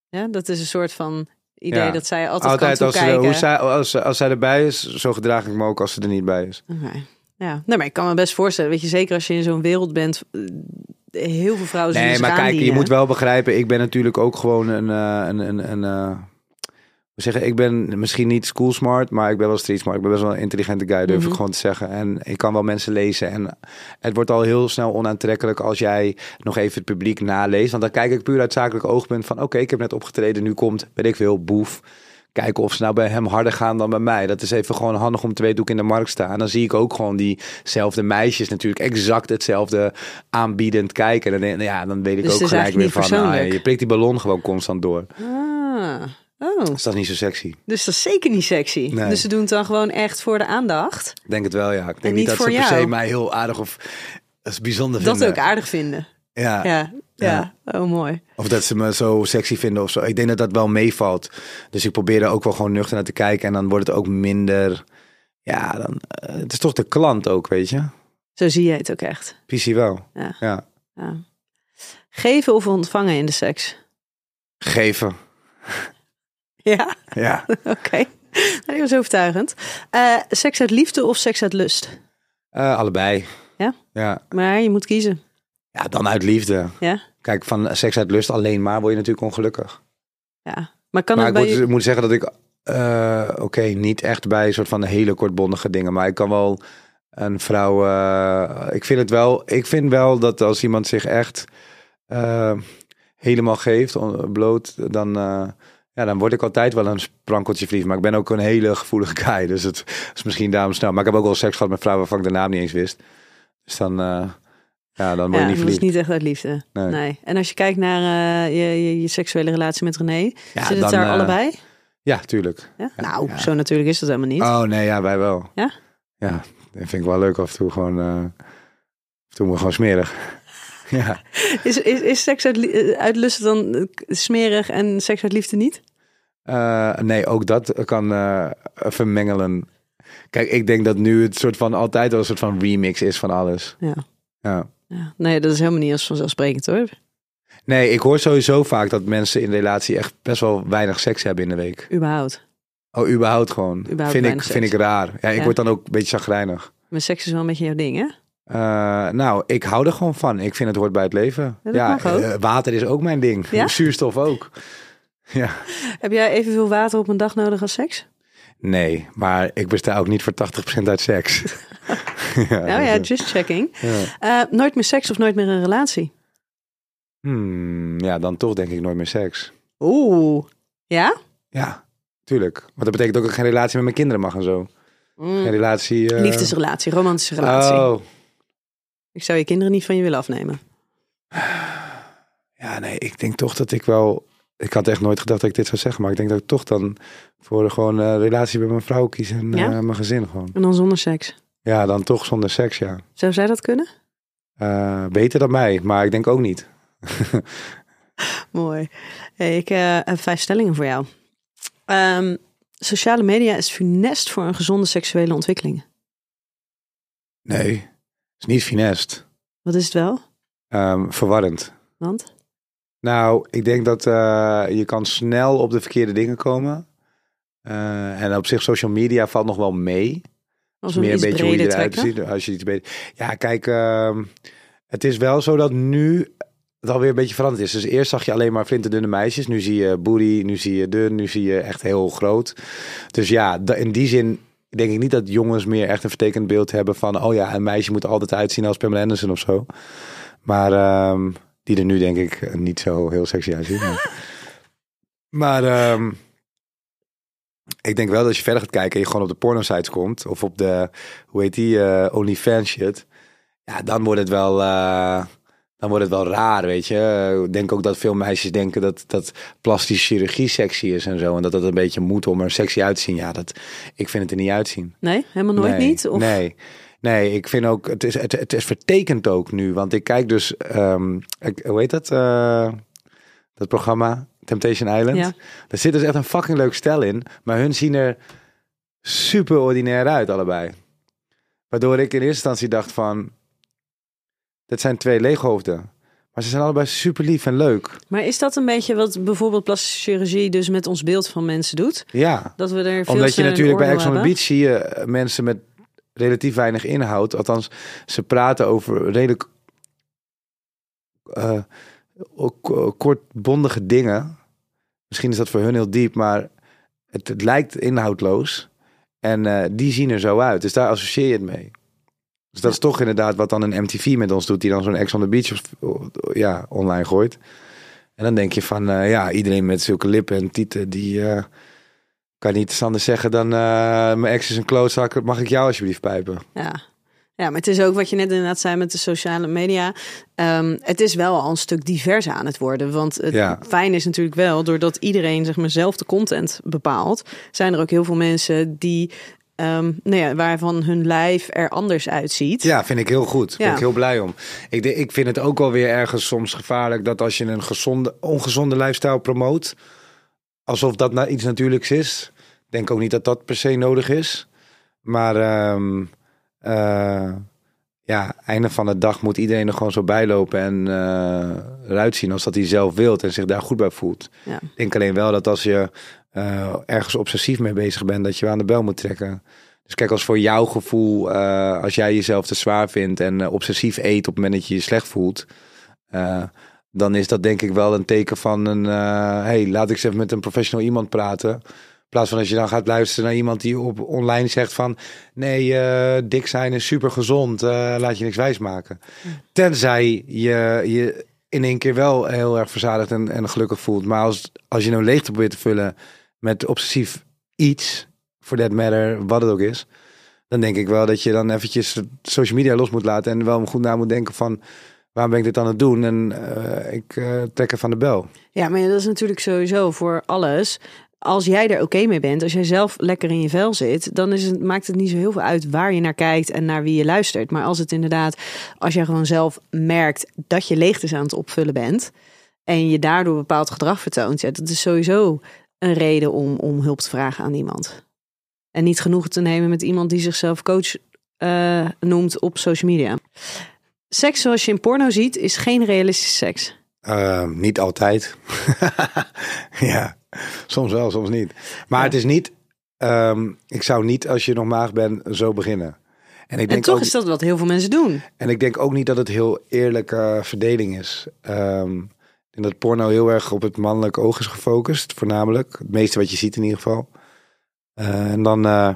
Ja, dat is een soort van idee Ja. dat zij altijd, Altijd kan als, ze, hoe zij, als, als zij erbij is, zo gedraag ik me ook als ze er niet bij is. Oké. Ja, nee, maar ik kan me best voorstellen, weet je, zeker als je in zo'n wereld bent, eh, heel veel vrouwen zien Nee, maar kijk, je moet wel begrijpen, ik ben natuurlijk ook gewoon een, eh, een, een, een eh, hoe zeggen, ik ben misschien niet school smart, maar ik ben wel street smart. Ik ben best wel een intelligente guy, durf Mhm. ik gewoon te zeggen. En ik kan wel mensen lezen. En het wordt al heel snel onaantrekkelijk als jij nog even het publiek naleest. Want dan kijk ik puur uit zakelijk oogpunt van, oké, ik heb net opgetreden, nu komt, weet ik veel, boef. Kijken of ze nou bij hem harder gaan dan bij mij. Dat is even gewoon handig om te weten hoe ik in de markt sta. En dan zie ik ook gewoon diezelfde meisjes natuurlijk exact hetzelfde aanbiedend kijken. En dan, ja, dan weet ik Dus ook gelijk weer van, ah, je prikt die ballon gewoon constant door. Ah, oh, Dus dat is niet zo sexy. dus dat is zeker niet sexy. Nee. Dus ze doen het dan gewoon echt voor de aandacht. Ik denk het wel, ja. Ik denk En niet dat ze per se mij heel aardig of als bijzonder Dat vinden. ook aardig vinden. Ja. Ja, ja. Oh, mooi. Of dat ze me zo sexy vinden of zo. Ik denk dat dat wel meevalt. Dus ik probeer er ook wel gewoon nuchter naar te kijken. En dan wordt het ook minder... Ja, dan, eh, het is toch de klant ook, weet je? Zo zie je het ook echt. PC wel. Ja. Ja. Ja. Geven of ontvangen in de seks? Geven. Ja, Ja. oké. Nou, Die was overtuigend. Eh, seks uit liefde of seks uit lust? Eh, allebei. Ja? Ja. Maar je moet kiezen. Ja, dan uit liefde. Ja? Kijk, van seks uit lust alleen maar word je natuurlijk ongelukkig. Ja. Maar kan maar het ik bij moet, je... moet zeggen dat ik, eh, oké, niet echt bij een soort van hele kortbondige dingen, maar ik kan wel een vrouw, eh, ik vind het wel, ik vind wel dat als iemand zich echt eh, helemaal geeft, on- bloot, dan, ja, dan word ik altijd wel een sprankeltje verliefd. Maar ik ben ook een hele gevoelige guy, dus het is misschien daarom snel. Maar ik heb ook wel seks gehad met vrouwen waarvan ik de naam niet eens wist. Dus dan, ja, dan word je Ja, niet dat is verliefd. niet echt uit liefde. Nee. Nee. En als je kijkt naar eh, je, je, je seksuele relatie met René, Ja, zit het daar eh, allebei? Ja, tuurlijk. Ja? nou, zo natuurlijk is dat helemaal niet. Oh nee, ja, wij wel. Ja? Ja, dat vind ik wel leuk af en toe gewoon, eh af en toe maar gewoon smerig. ja. Is, is, is seks uit, uit lust dan smerig en seks uit liefde niet? Nee, ook dat kan vermengelen. Kijk, ik denk dat nu het soort van altijd wel een soort van remix is van alles. Ja. Ja. Ja. Nee, dat is helemaal niet als vanzelfsprekend hoor. Nee, ik hoor sowieso vaak dat mensen in relatie echt best wel weinig seks hebben in de week. Überhaupt. Oh, überhaupt gewoon. Überhaupt vind, ik, vind ik raar. Ja, ik Ja. word dan ook een beetje chagrijnig. Maar seks is wel een beetje jouw ding, hè? Eh, nou, ik hou er gewoon van. Ik vind het hoort bij het leven. Ja, dat eh, water is ook mijn ding. Ja? Zuurstof ook. Ja. Heb jij evenveel water op een dag nodig als seks? Nee, maar ik besta ook niet voor 80% uit seks. ja, Nou ja, dus, just checking. ja. Eh, nooit meer seks of nooit meer een relatie? Hmm, ja, dan toch denk ik nooit meer seks. Oeh. Ja? Ja, tuurlijk. Want dat betekent ook dat ik geen relatie met mijn kinderen mag en zo. Geen relatie... eh, Liefdesrelatie, romantische relatie. Oh, Ik zou je kinderen niet van je willen afnemen. ja, nee, ik denk toch dat ik wel... Ik had echt nooit gedacht dat ik dit zou zeggen, maar ik denk dat ik toch dan voor gewoon een relatie met mijn vrouw kies en Ja? eh, mijn gezin gewoon. En dan zonder seks. Ja, dan toch zonder seks, ja. Zou zij dat kunnen? Eh, beter dan mij, maar ik denk ook niet. Mooi. Hey, ik eh, heb vijf stellingen voor jou. Ehm, sociale media is funest voor een gezonde seksuele ontwikkeling. Nee, is niet finest. Wat is het wel? Ehm, verwarrend. Want? Nou, ik denk dat eh, je kan snel op de verkeerde dingen komen. Eh, en op zich, social media valt nog wel mee. Als meer een beetje hoe je eruit ziet. Als je iets beter. Ja, kijk, ehm, het is wel zo dat nu het alweer een beetje veranderd is. Dus eerst zag je alleen maar flinterdunne meisjes. Nu zie je booty, nu zie je dun, nu zie je echt heel groot. Dus ja, in die zin denk ik niet dat jongens meer echt een vertekend beeld hebben van... oh ja, een meisje moet altijd uitzien als Pamela Anderson of zo. Maar ehm, die er nu denk ik niet zo heel sexy uitzien. Maar, maar ehm, ik denk wel dat als je verder gaat kijken en je gewoon op de porno-sites komt... of op de, hoe heet die, eh OnlyFans shit... ja, dan wordt het wel... eh, dan wordt het wel raar, weet je. Ik denk ook dat veel meisjes denken dat, dat plastische chirurgie sexy is en zo. En dat dat een beetje moet om er sexy uit te zien. Ja, dat, ik vind het er niet uitzien. Nee, helemaal nooit nee, niet? Of... Nee. Nee, ik vind ook, het is, het, het is vertekend ook nu. Want ik kijk dus, ehm, ik, hoe heet dat? eh, dat programma, Temptation Island. Ja. Daar zit dus echt een fucking leuk stel in. Maar hun zien er super ordinair uit, allebei. Waardoor ik in eerste instantie dacht van, dit zijn twee leeghoofden. Maar ze zijn allebei super lief en leuk. Maar is dat een beetje wat bijvoorbeeld plastische chirurgie dus met ons beeld van mensen doet? Ja, Dat we er veel Omdat je natuurlijk bij Ex on the? Beach zie je mensen met relatief weinig inhoud. Althans, ze praten over redelijk ook, eh, kortbondige dingen. Misschien is dat voor hun heel diep, maar het, het lijkt inhoudloos. En eh, die zien er zo uit. Dus daar associeer je het mee. Dus dat is toch inderdaad wat dan een MTV met ons doet, die dan zo'n Ex on the Beach of- ja, online gooit. En dan denk je van, eh, ja, iedereen met zulke lippen en tieten, die kan niet anders zeggen dan, eh, mijn ex is een klootzak, mag ik jou alsjeblieft pijpen? Ja. ja, maar het is ook wat je net inderdaad zei met de sociale media. Ehm, het is wel al een stuk diverser aan het worden. Want het Ja. fijn is natuurlijk wel, doordat iedereen zeg maar, zelf de content bepaalt, zijn er ook heel veel mensen die, ehm, nou ja, waarvan hun lijf er anders uitziet. Ja, vind ik heel goed. Ben Ja. ik heel blij om. Ik, ik vind het ook wel weer ergens soms gevaarlijk dat als je een gezonde, ongezonde lifestyle promoot, alsof dat nou iets natuurlijks is. Ik denk ook niet dat dat per se nodig is. Maar ehm, eh, ja, einde van de dag moet iedereen er gewoon zo bijlopen en eh, eruit zien als dat hij zelf wilt en zich daar goed bij voelt. Ja. Ik denk alleen wel dat als je eh, ergens obsessief mee bezig bent, dat je aan de bel moet trekken. Dus kijk, als voor jouw gevoel, als jij jezelf te zwaar vindt en obsessief eet op het moment dat je je slecht voelt, dan is dat denk ik wel een teken van een, eh, hey, laat ik eens even met een professional iemand praten. In plaats van als je dan gaat luisteren naar iemand die op online zegt van, nee, eh, dik zijn is super gezond, eh, laat je niks wijsmaken. Tenzij je je in één keer wel heel erg verzadigd en, en gelukkig voelt. Maar als, als je een leegte probeert te vullen met obsessief iets, for that matter, wat het ook is, dan denk ik wel dat je dan eventjes social media los moet laten en wel goed na moet denken van waarom ben ik dit aan het doen? En eh, ik uh, trek er van de bel. Ja, maar dat is natuurlijk sowieso voor alles. Als jij er oké mee bent, als jij zelf lekker in je vel zit, dan is het, maakt het niet zo heel veel uit waar je naar kijkt en naar wie je luistert. Maar als het inderdaad, als jij gewoon zelf merkt dat je leegtes aan het opvullen bent en je daardoor bepaald gedrag vertoont, ja, dat is sowieso een reden om, om hulp te vragen aan iemand. En niet genoeg te nemen met iemand die zichzelf coach uh, noemt op social media. Seks zoals je in porno ziet, is geen realistische seks. Uh, niet altijd. ja, soms wel, soms niet. Maar het is niet. Um, ik zou niet, als je nog maag bent, zo beginnen. En, ik denk en toch is dat wat heel veel mensen doen. En ik denk ook niet dat het heel eerlijke verdeling is. Um, ik denk dat porno heel erg op het mannelijke oog is gefocust, voornamelijk. Het meeste wat je ziet in ieder geval. Uh, en dan uh,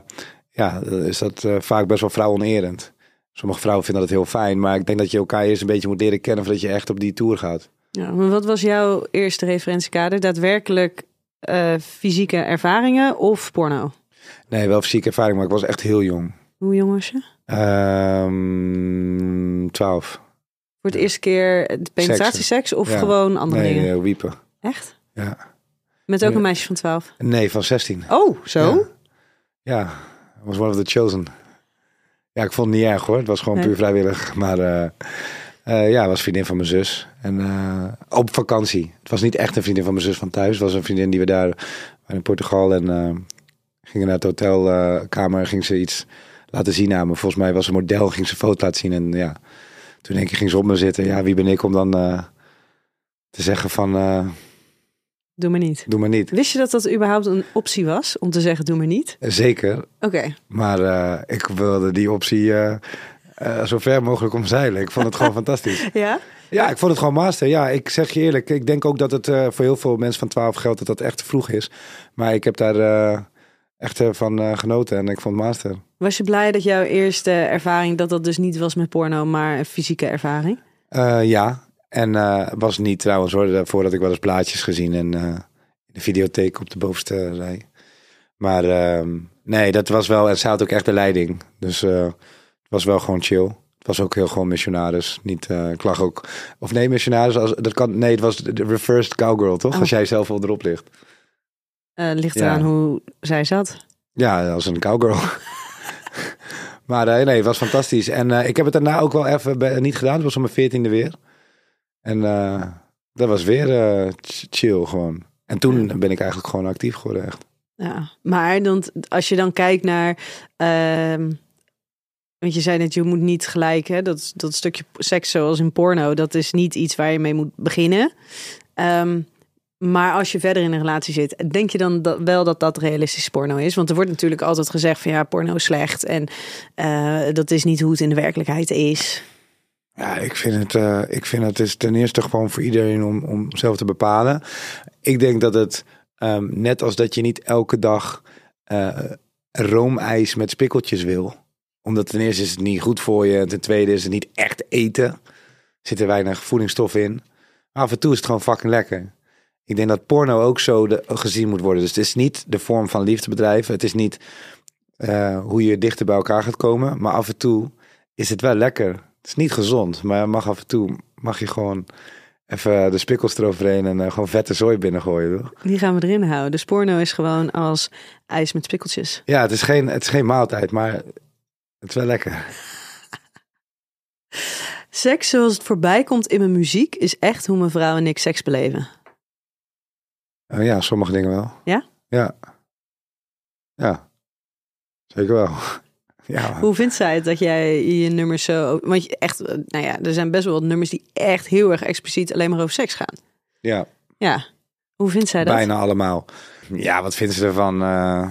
ja, is dat uh, vaak best wel vrouwonerend. Sommige vrouwen vinden dat heel fijn, maar ik denk dat je elkaar eerst een beetje moet leren kennen voordat je echt op die tour gaat. Ja, maar wat was jouw eerste referentiekader? Daadwerkelijk uh, fysieke ervaringen of porno? Nee, wel fysieke ervaring, maar ik was echt heel jong. Hoe jong was je? Um, 12. Voor het eerste keer penetratieseks of ja. gewoon andere nee, dingen? Nee, wiepen. Echt? Ja. Met ook een meisje van 12? Nee, van 16. Oh, zo? Ja, ja. was one of the chosen. Ja, ik vond het niet erg hoor. Het was gewoon nee. puur vrijwillig. Maar uh, uh, ja, was vriendin van mijn zus. En uh, op vakantie. Het was niet echt een vriendin van mijn zus van thuis. Het was een vriendin die we daar in Portugal en gingen naar het hotelkamer. ging ze iets laten zien aan me. Volgens mij was een model, ging ze een foto laten zien. En ja, toen denk ik, ging ze op me zitten. Ja, wie ben ik om dan te zeggen van... Doe maar niet. Doe maar niet. Wist je dat dat überhaupt een optie was om te zeggen doe maar niet? Zeker. Oké. Okay. Maar uh, ik wilde die optie uh, uh, zo ver mogelijk omzeilen. Ik vond het gewoon fantastisch. Ja? Ja, ik vond het gewoon master. Ja, ik zeg je eerlijk. Ik denk ook dat het voor heel veel mensen van 12 geldt dat dat echt te vroeg is. Maar ik heb daar echt van genoten en ik vond master. Was je blij dat jouw eerste ervaring, dat dat dus niet was met porno, maar een fysieke ervaring? ja, en uh, was niet trouwens hoor, daarvoor dat ik wel eens plaatjes gezien en uh, in de videotheek op de bovenste rij. Maar uh, nee, dat was wel, en ze had ook echt de leiding. Dus het was wel gewoon chill. Het was ook heel gewoon missionaris. Niet, ik lag ook, of nee, missionaris, als, dat kan, nee, het was de reversed cowgirl, toch? Oh. Als jij zelf wel erop ligt. ligt ja. eraan hoe zij zat. Ja, als een cowgirl. maar nee, het was fantastisch. En ik heb het daarna ook wel even niet gedaan. Het was om mijn veertiende weer. En uh, dat was weer uh, chill gewoon. En toen ja. ben ik eigenlijk gewoon actief geworden echt. Ja, maar dan, als je dan kijkt naar... Uh, want je zei net, je moet niet gelijk... Hè, dat, dat stukje seks zoals in porno... dat is niet iets waar je mee moet beginnen. Um, maar als je verder in een relatie zit, denk je dan dat, wel dat dat realistisch porno is? Want er wordt natuurlijk altijd gezegd van ja, porno is slecht. En uh, dat is niet hoe het in de werkelijkheid is. Ja, ik vind het, uh, ik vind het is ten eerste gewoon voor iedereen om, om zelf te bepalen. Ik denk dat het, um, net als dat je niet elke dag uh, roomijs met spikkeltjes wil. Omdat ten eerste is het niet goed voor je. En ten tweede is het niet echt eten. Zit er weinig voedingsstof in. Maar af en toe is het gewoon fucking lekker. Ik denk dat porno ook zo gezien moet worden. Dus het is niet de vorm van liefde bedrijven. Het is niet uh, hoe je dichter bij elkaar gaat komen. Maar af en toe is het wel lekker. Het is niet gezond, maar mag af en toe mag je gewoon even de spikkels eroverheen en uh, gewoon vette zooi binnengooien. Toch? Die gaan we erin houden. Dus porno is gewoon als ijs met spikkeltjes. Ja, het is geen, het is geen maaltijd, maar het is wel lekker. Seks zoals het voorbij komt in mijn muziek is echt hoe mijn vrouw en ik seks beleven. Uh, ja, sommige dingen wel. Ja? Ja. Ja. Zeker wel. Ja. Hoe vindt zij het dat jij je nummers zo... Want je echt, nou ja, er zijn best wel wat nummers die echt heel erg expliciet alleen maar over seks gaan. Ja. Ja. Hoe vindt zij dat? Bijna allemaal. Ja, wat vindt ze ervan? Uh,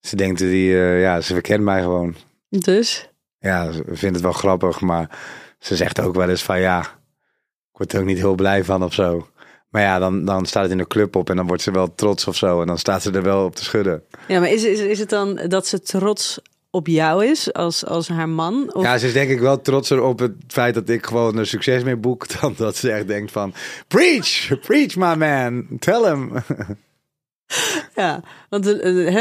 ze denkt, die, uh, ja, ze verkent mij gewoon. Dus? Ja, ze vindt het wel grappig, maar ze zegt ook wel eens van ja, ik word er ook niet heel blij van of zo. Maar ja, dan, dan staat het in de club op en dan wordt ze wel trots of zo. En dan staat ze er wel op te schudden. Ja, maar is, is, is het dan dat ze trots op jou is als, als haar man? Of... Ja, ze is denk ik wel trotser op het feit dat ik gewoon er succes mee boek. Dan dat ze echt denkt van, preach, preach my man, tell him. Ja, want de,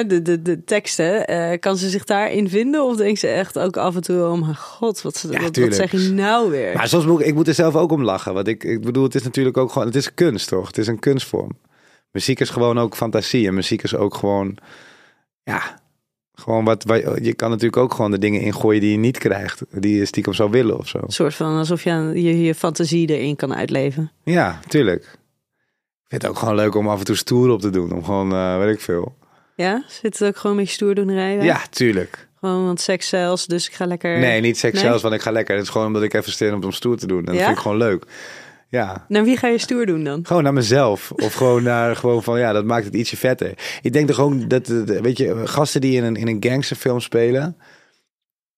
de, de, de, teksten, eh, kan ze zich daarin vinden? Of denkt ze echt ook af en toe, oh mijn god, wat, Ja, wat, zeg je nou weer? Maar soms moet ik, ik moet er zelf ook om lachen. Want ik, ik bedoel, het is natuurlijk ook gewoon, het is kunst toch? Het is een kunstvorm. Muziek is gewoon ook fantasie. En muziek is ook gewoon, ja, gewoon wat, wat je kan natuurlijk ook gewoon de dingen ingooien die je niet krijgt. Die je stiekem zou willen of zo. Een soort van alsof je je, je fantasie erin kan uitleven. Ja, tuurlijk. Ik vind het ook gewoon leuk om af en toe stoer op te doen. Om gewoon, eh weet ik veel. Ja? Zit het ook gewoon met je stoerdoenerij? bij? Ja, tuurlijk. Gewoon, want seks zelfs, dus ik ga lekker... Nee, niet seks Nee? zelfs, want ik ga lekker. Het is gewoon omdat ik even stil om om stoer te doen. En dat vind ik gewoon leuk. Ja, Naar wie ga je stoer doen dan? gewoon naar mezelf. Of gewoon naar, gewoon van, ja, dat maakt het ietsje vetter. Ik denk er gewoon dat, weet je, gasten die in een, in een gangsterfilm spelen,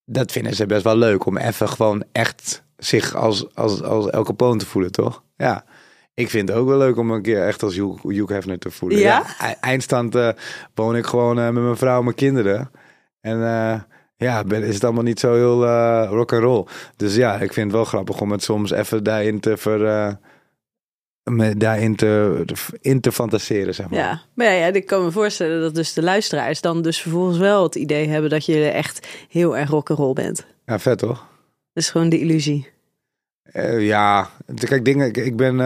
dat vinden ze best wel leuk. Om even gewoon echt zich als, als, als El Capone te voelen, toch? Ja. Ik vind het ook wel leuk om een keer echt als Hugh, Hugh Hefner te voelen. Ja? e- Eindstand eh, woon ik gewoon eh, met mijn vrouw en mijn kinderen. En eh, ja, ben, is het allemaal niet zo heel eh rock and roll. Dus ja, ik vind het wel grappig om het soms even daarin te ver, eh, me daarin te, in te fantaseren, zeg maar. Ja, maar ja, ja, ik kan me voorstellen dat dus de luisteraars dan dus vervolgens wel het idee hebben dat je echt heel erg rock'n'roll bent. Ja, vet toch? Dat is gewoon de illusie. Eh, ja, kijk, dingen, ik, ik ben,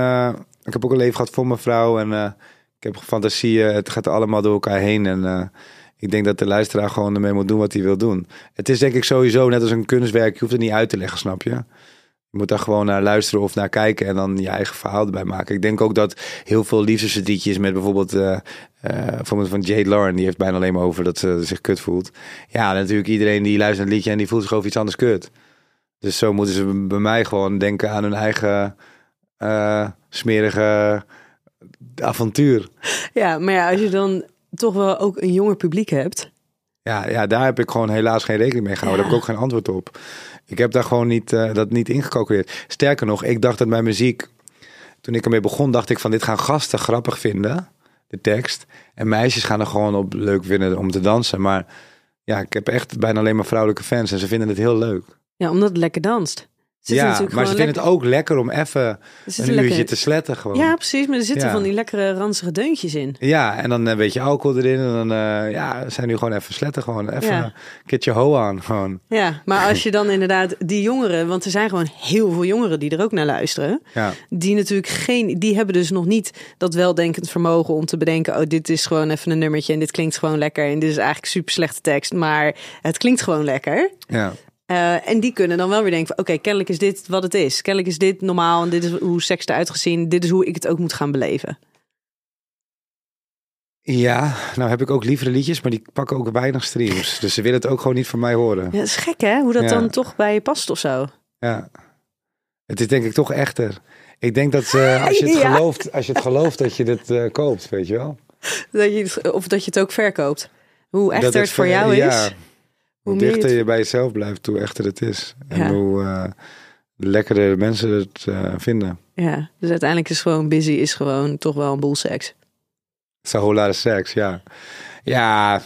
ik heb ook een leven gehad voor mijn vrouw en ik heb fantasieën. Het gaat allemaal door elkaar heen en ik denk dat de luisteraar gewoon ermee moet doen wat hij wil doen. Het is denk ik sowieso net als een kunstwerk. Je hoeft het niet uit te leggen, snap je? Je moet daar gewoon naar luisteren of naar kijken en dan je eigen verhaal erbij maken. Ik denk ook dat heel veel liefdesverdrietjes met bijvoorbeeld, bijvoorbeeld van Jade Lauren, die heeft bijna alleen maar over dat ze zich kut voelt. Ja, natuurlijk iedereen die luistert naar het liedje en die voelt zich over iets anders kut. Dus zo moeten ze bij mij gewoon denken aan hun eigen eh, smerige avontuur. Ja, maar ja, als je dan toch wel ook een jonger publiek hebt. Ja, ja, daar heb ik gewoon helaas geen rekening mee gehouden. Daar heb ik ook geen antwoord op. Ik heb daar gewoon niet, eh, dat niet ingecalculeerd. Sterker nog, ik dacht dat mijn muziek, toen ik ermee begon, dacht ik van dit gaan gasten grappig vinden, de tekst. En meisjes gaan er gewoon op leuk vinden om te dansen. Maar ja, ik heb echt bijna alleen maar vrouwelijke fans en ze vinden het heel leuk. Ja, omdat het lekker danst. Ja, maar ze vinden het ook lekker om even een uurtje lekker- te sletten gewoon. Ja, precies. Maar er zitten Ja. van die lekkere ranzige deuntjes in. Ja, en dan een beetje alcohol erin. En dan eh, ja, zijn nu gewoon even sletten. Gewoon even Ja. een keertje ho aan. Gewoon. Ja, maar als je dan inderdaad die jongeren, want er zijn gewoon heel veel jongeren die er ook naar luisteren, Ja. die natuurlijk geen, die hebben dus nog niet dat weldenkend vermogen om te bedenken, oh dit is gewoon even een nummertje en dit klinkt gewoon lekker en dit is eigenlijk super slechte tekst, maar het klinkt gewoon lekker. Ja. Eh, en die kunnen dan wel weer denken van, oké, kennelijk is dit wat het is. Kennelijk is dit normaal en dit is hoe seks eruit gezien. Dit is hoe ik het ook moet gaan beleven. ja, nou heb ik ook lievere liedjes, maar die pakken ook weinig streams. Dus ze willen het ook gewoon niet van mij horen. Ja, dat is gek hè, hoe dat Ja. dan toch bij je past of zo. Ja. Het is denk ik toch echter. Ik denk dat eh, als, je het Ja. gelooft, als je het gelooft dat je dit eh, koopt, weet je wel. Dat je, of dat je het ook verkoopt. Hoe echter dat het voor jou ja, is. Hoe je dichter het- je bij jezelf blijft, hoe echter het is. En Ja. hoe eh lekkerder mensen het eh, vinden. Ja, dus uiteindelijk is gewoon busy is gewoon toch wel een boel seks. Sahola seks, ja. Ja,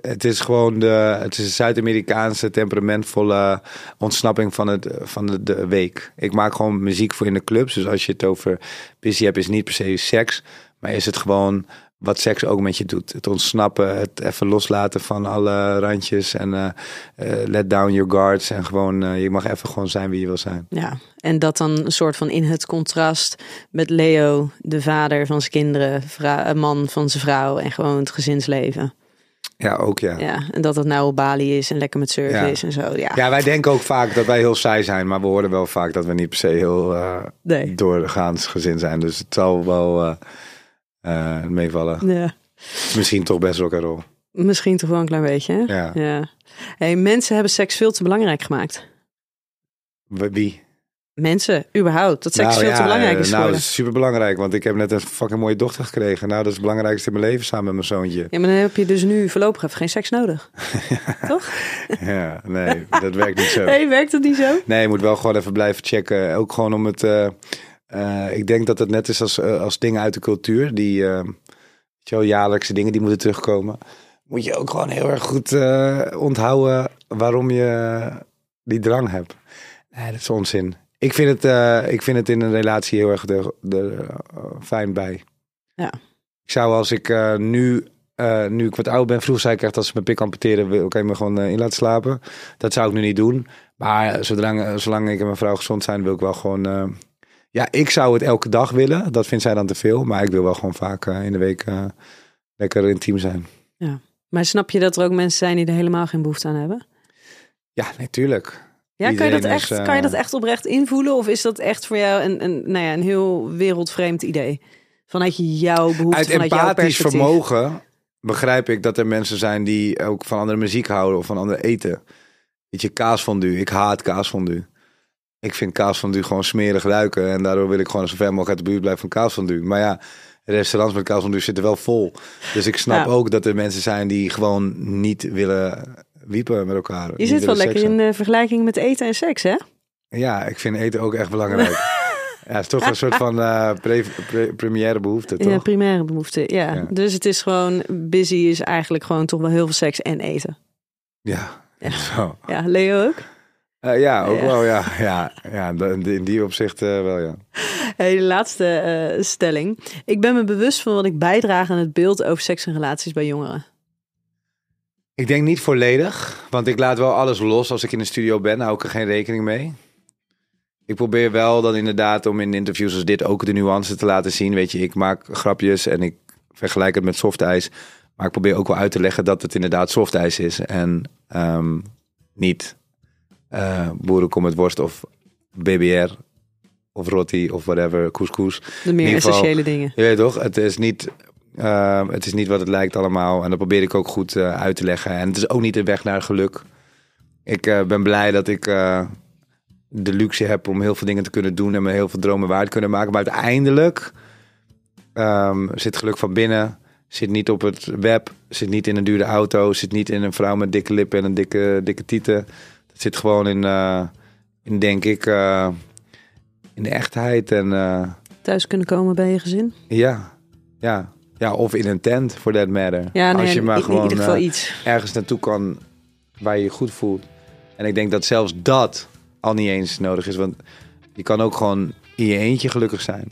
het is gewoon de, het is Zuid-Amerikaanse temperamentvolle ontsnapping van, het, van de, de week. Ik maak gewoon muziek voor in de clubs. Dus als je het over busy hebt, is het niet per se seks. Maar is het gewoon wat seks ook met je doet. Het ontsnappen, het even loslaten van alle randjes. En eh, eh, let down your guards. En gewoon, eh, je mag even gewoon zijn wie je wil zijn. Ja, en dat dan een soort van in het contrast met Leo, de vader van zijn kinderen, man van zijn vrouw en gewoon het gezinsleven. Ja, ook ja. Ja, en dat het nou op Bali is en lekker met surfen Ja. is en zo. Ja, Ja, wij denken ook vaak dat wij heel saai zijn, maar we horen wel vaak dat we niet per se heel nee. doorgaans gezin zijn. Dus het zal wel uh, uh, meevallen. Ja. Misschien toch best and roll. Misschien toch wel een klein beetje. Hè? Ja. ja. Hey, mensen hebben seks veel te belangrijk gemaakt. Wie? Mensen, überhaupt. Dat seks nou, veel ja, te belangrijk is Nou, dat is super belangrijk, want ik heb net een fucking mooie dochter gekregen. Nou, dat is het belangrijkste in mijn leven samen met mijn zoontje. Ja, maar dan heb je dus nu voorlopig even geen seks nodig. Toch? ja, nee, dat werkt niet zo. Hey, werkt dat niet zo? Nee, je moet wel gewoon even blijven checken. Ook gewoon om het. Uh, uh, ik denk dat het net is als, uh, als dingen uit de cultuur. Die uh, wel, jaarlijkse dingen die moeten terugkomen. moet je ook gewoon heel erg goed eh, onthouden waarom je die drang hebt. Nee, dat is onzin. Ik vind het, eh, ik vind het in een relatie heel erg de, de, eh, fijn bij. Ja. Ik zou als ik eh, nu, eh, nu ik wat oud ben, vroeger zei ik echt als ze mijn pik amputeren, wil ik me gewoon eh, in laten slapen. Dat zou ik nu niet doen. Maar zodra, zolang ik en mijn vrouw gezond zijn, wil ik wel gewoon... eh, ja, ik zou het elke dag willen. Dat vindt zij dan te veel. Maar ik wil wel gewoon vaak eh, in de week eh, lekker intiem zijn. Maar snap je dat er ook mensen zijn die er helemaal geen behoefte aan hebben? Ja, natuurlijk. Ja, kan je, dat echt, is, eh, kan je dat echt oprecht invoelen? Of is dat echt voor jou een, een, nou ja, een heel wereldvreemd idee? Vanuit jouw behoefte, Uit vanuit jouw empathisch vermogen begrijp ik dat er mensen zijn die ook van andere muziek houden of van andere eten. Weet je, kaasfondue. Ik haat kaasfondue. Ik vind kaasfondue gewoon smerig ruiken. En daardoor wil ik gewoon zo ver mogelijk uit de buurt blijven van kaasfondue. Maar ja, restaurants met kaasfondue zitten wel vol. Dus ik snap Ja. ook dat er mensen zijn die gewoon niet willen wiepen met elkaar. Je zit wel lekker in de vergelijking met eten en seks, hè? Ja, ik vind eten ook echt belangrijk. ja, het is toch een soort van eh pre, pre- première behoefte, toch? Ja, primaire behoefte. Ja. Ja. Dus het is gewoon, busy is eigenlijk gewoon toch wel heel veel seks en eten. Ja, Ja. zo. Ja, Leo ook? Eh, ja, ook Ja. wel, ja. Ja, ja in die- opzicht eh, wel, ja. Hey, de laatste eh, stelling. Ik ben me bewust van wat ik bijdraag aan het beeld over seks en relaties bij jongeren. Ik denk niet volledig, want ik laat wel alles los als ik in de studio ben. Hou ik er geen rekening mee. Ik probeer wel dan inderdaad om in interviews als dit ook de nuance te laten zien. Weet je, ik maak grapjes en ik vergelijk het met softijs. Maar ik probeer ook wel uit te leggen dat het inderdaad softijs is. En ehm, niet eh boerenkom met worst of BBR of roti of whatever, couscous. De meer geval- essentiële dingen. Je weet toch, het is niet, eh, het is niet wat het lijkt allemaal. En dat probeer ik ook goed eh, uit te leggen. En het is ook niet de weg naar geluk. Ik ben blij dat ik de luxe heb om heel veel dingen te kunnen doen en me heel veel dromen waar te kunnen maken. Maar uiteindelijk ehm, zit geluk van binnen. Zit niet op het web, zit niet in een dure auto, zit niet in een vrouw met dikke lippen en een dikke, dikke tieten. Dat zit gewoon in, eh, in denk ik, eh, in de echtheid en eh, Thuis kunnen komen bij je gezin. ja, ja. Ja, of in een tent, for that matter. Ja, nee, Als je maar in, gewoon in ieder geval iets. ergens naartoe kan waar je je goed voelt. En ik denk dat zelfs dat al niet eens nodig is. Want je kan ook gewoon in je eentje gelukkig zijn.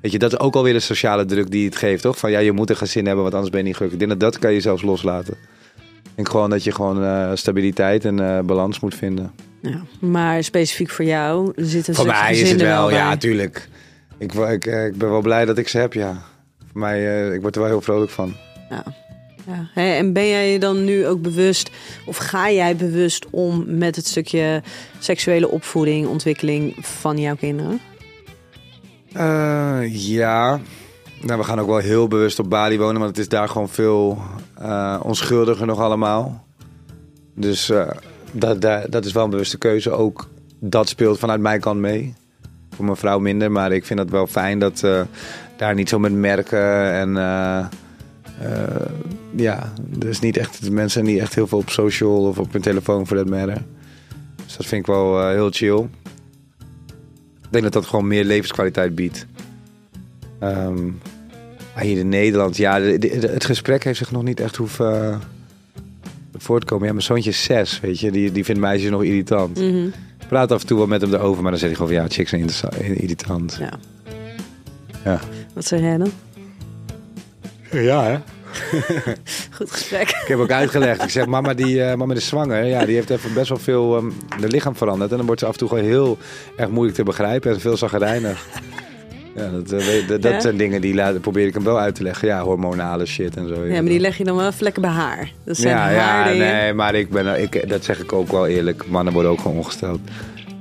Weet je, dat is ook alweer de sociale druk die het geeft, toch? Van ja, je moet een gezin hebben, want anders ben je niet gelukkig. Ik denk dat dat kan je zelfs loslaten. Ik denk gewoon dat je gewoon eh, stabiliteit en eh, balans moet vinden. Ja. Maar specifiek voor jou zit een Voor mij is het wel, ja, tuurlijk. Ik, ik, eh, ik ben wel blij dat ik ze heb, ja. Voor mij, eh, ik word er wel heel vrolijk van. Ja. Ja. Hè, en ben jij je dan nu ook bewust, of ga jij bewust om met het stukje seksuele opvoeding, ontwikkeling van jouw kinderen? Eh, ja. Nou, we gaan ook wel heel bewust op Bali wonen, want het is daar gewoon veel eh, onschuldiger nog allemaal. Dus eh, dat, dat, dat is wel een bewuste keuze. Ook dat speelt vanuit mijn kant mee. Voor mijn vrouw minder, maar ik vind het wel fijn dat eh, daar niet zo met merken en... ja, dus niet echt, de mensen niet echt heel veel op social of op hun telefoon voor dat matter. Dus dat vind ik wel heel chill. Ik denk dat dat gewoon meer levenskwaliteit biedt. Maar hier in Nederland, ja, de- de- de- het gesprek heeft zich nog niet echt hoeven eh, voortkomen. Ja, mijn zoontje is zes, weet je, die, die vindt meisjes nog irritant. Mhm. Ik praat af en toe wel met hem erover, maar dan zegt hij gewoon van ja, chicks zijn irritant. Ja. Ja. Wat zeg jij dan? Ja, hè? Goed gesprek. Ik heb ook uitgelegd. Ik zeg, mama, die, eh, mama is zwanger. Ja, die heeft even best wel veel ehm de lichaam veranderd. En dan wordt ze af en toe gewoon heel erg moeilijk te begrijpen en veel zagrijnig. Ja, dat, eh, dat, dat Ja? zijn dingen die laat, probeer ik hem wel uit te leggen. Ja, hormonale shit en zo. Ja, maar die leg je dan wel even lekker bij haar. Dat zijn ja, ja, nee, maar ik ben, ik, dat zeg ik ook wel eerlijk. Mannen worden ook gewoon ongesteld.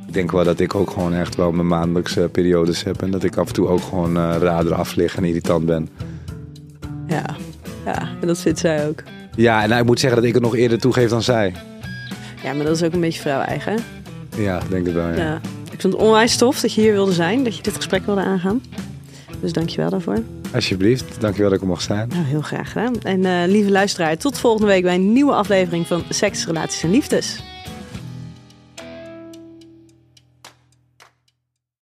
Ik denk wel dat ik ook gewoon echt wel mijn maandelijkse periodes heb. En dat ik af en toe ook gewoon eh raar eraf lig en irritant ben. Ja. ja, en dat vindt zij ook. Ja, en nou, ik moet zeggen dat ik het nog eerder toegeef dan zij. Ja, maar dat is ook een beetje vrouw-eigen. Ja, ik denk het wel, ja. Ja. Ik vond het onwijs tof dat je hier wilde zijn, dat je dit gesprek wilde aangaan. Dus dank je wel daarvoor. Alsjeblieft, dankjewel dat ik er mocht zijn. Nou, heel graag gedaan. En eh, lieve luisteraar, tot volgende week bij een nieuwe aflevering van Seks, Relaties en Liefdes.